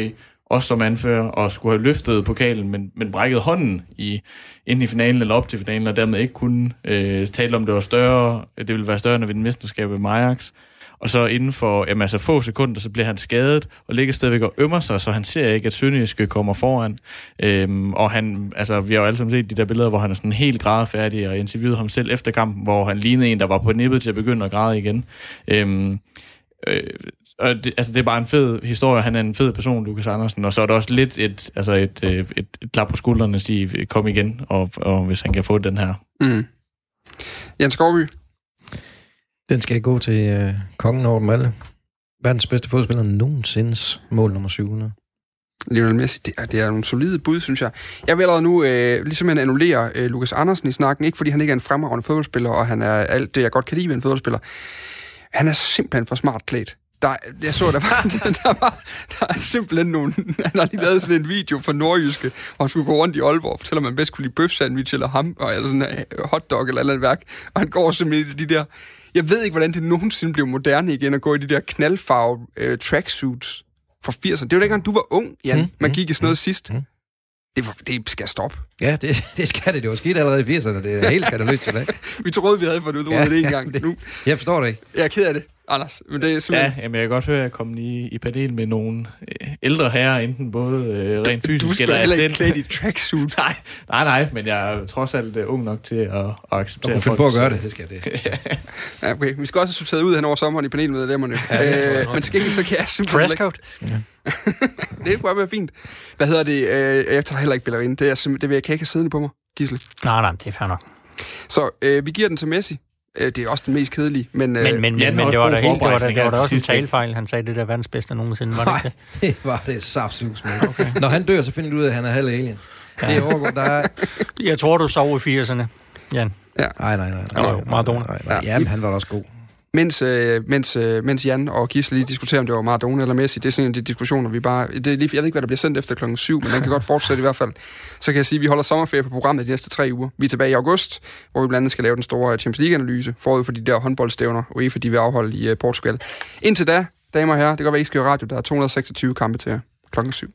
også som anfører, og skulle have løftet pokalen, men, men brækket hånden i, inden i finalen eller op til finalen, og dermed ikke kunne øh, tale om, det var større, det ville være større, end at vinde mesterskabet med Ajax. Og så inden for jamen, altså få sekunder, så bliver han skadet, og ligger stadigvæk og ømmer sig, så han ser ikke, at Sønderjyske kommer foran. Øhm, og han, altså, vi har jo alle sammen set de der billeder, hvor han er sådan helt grædefærdig, og interviewede ham selv efter kampen, hvor han lignede en, der var på nippet til at begynde at græde igen. Øhm, øh, og det, altså, det er bare en fed historie. Han er en fed person, Lukas Andersen. Og så er det også lidt et, altså et, øh, et, et klap på skuldrene at sige, kom igen, og, og hvis han kan få den her. Mm. Jens Skovby. Den skal gå til øh, kongen over dem alle. Verdens bedste fodspiller nogensinde mål nummer 700. Lionel Messi, det er, det er nogle solide bud, synes jeg. Jeg vil allerede nu øh, ligesom han annullere øh, Lukas Andersen i snakken, ikke fordi han ikke er en fremragende fodboldspiller, og han er alt det, jeg godt kan lide ved en fodboldspiller. Han er simpelthen for smart klædt. Der, jeg så, der var, <laughs> der var der er simpelthen nogle... Han har lige lavet sådan en video for Nordjyske, hvor han skulle gå rundt i Aalborg og fortælle, om man bedst kunne lide bøf sandwich eller ham, og, eller sådan en hotdog eller andet værk. Og han går simpelthen i de der... Jeg ved ikke, hvordan det nogensinde blev moderne igen at gå i de der knaldfarve øh, tracksuits fra 80'erne. Det var dengang, du var ung, Jan. Mm, Man mm, gik i sådan noget sidst. mm. Det, det skal stoppe. Ja, det, <laughs> det skal det. Det var skidt allerede i 80'erne. Det er helt skandaløst. <laughs> Vi troede, vi havde fået det ud ja, det en gang. det- Nu, Jeg forstår det ikke. jeg er ked af det, Anders. Men det er Ja, simpelthen... jamen, jeg kan godt høre, at jeg kom i, i panel med nogle øh, ældre herrer, enten både øh, rent du fysisk skal eller heller ikke assent. klædt i tracksuit. <laughs> Nej, nej, nej, men jeg er trods alt øh, ung nok til at, at Du acceptere kunne finde på at gøre det. Det skal det. <laughs> Ja, okay. Vi skal også have sorteret ud hen over sommeren i panelmedlemmerne. Ja, øh, men til gengæld så kan jeg simpelthen ikke... Dresscode? <laughs> Det kunne være fint. Hvad hedder det? Øh, jeg tager heller ikke ballerine. Det, er simpelthen, det vil jeg kan ikke have siddende på mig, Gisle. Nej, nej, det er fair nok. Så øh, vi giver den til Messi. Øh, det er også den mest kedelige, men... Men, øh, men, men, men det var da helt, det var da, det var da også en ikke? talefejl. Han sagde, det der er verdens bedste nogensinde. Var det Nej, ikke det? <laughs> det var det saftsus. Okay. <laughs> Når han dør, så finder du ud af, at han er halv alien. Det er overgået. Der er... Jeg tror, du sov i 80'erne, Jan. Nej, nej, nej. nej, Jo, nej, Maradona. Nej, nej. Ja. Jamen, han var da også god. Mens, øh, mens, øh, mens Jan og Gisle lige diskuterer, om det var Maradona eller Messi, det er sådan en af de diskussioner, vi bare... Det er lige, jeg ved ikke, hvad der bliver sendt efter klokken 7, men den kan godt fortsætte i hvert fald. Så kan jeg sige, at vi holder sommerferie på programmet de næste tre uger. Vi er tilbage i august, hvor vi blandt andet skal lave den store Champions League-analyse forud for de der håndboldstævner, UEFA de vil afholde i øh, Portugal. Indtil da, damer og herrer, det kan godt være, I skal høre radio, der er 226 kampe til jer klokken 7.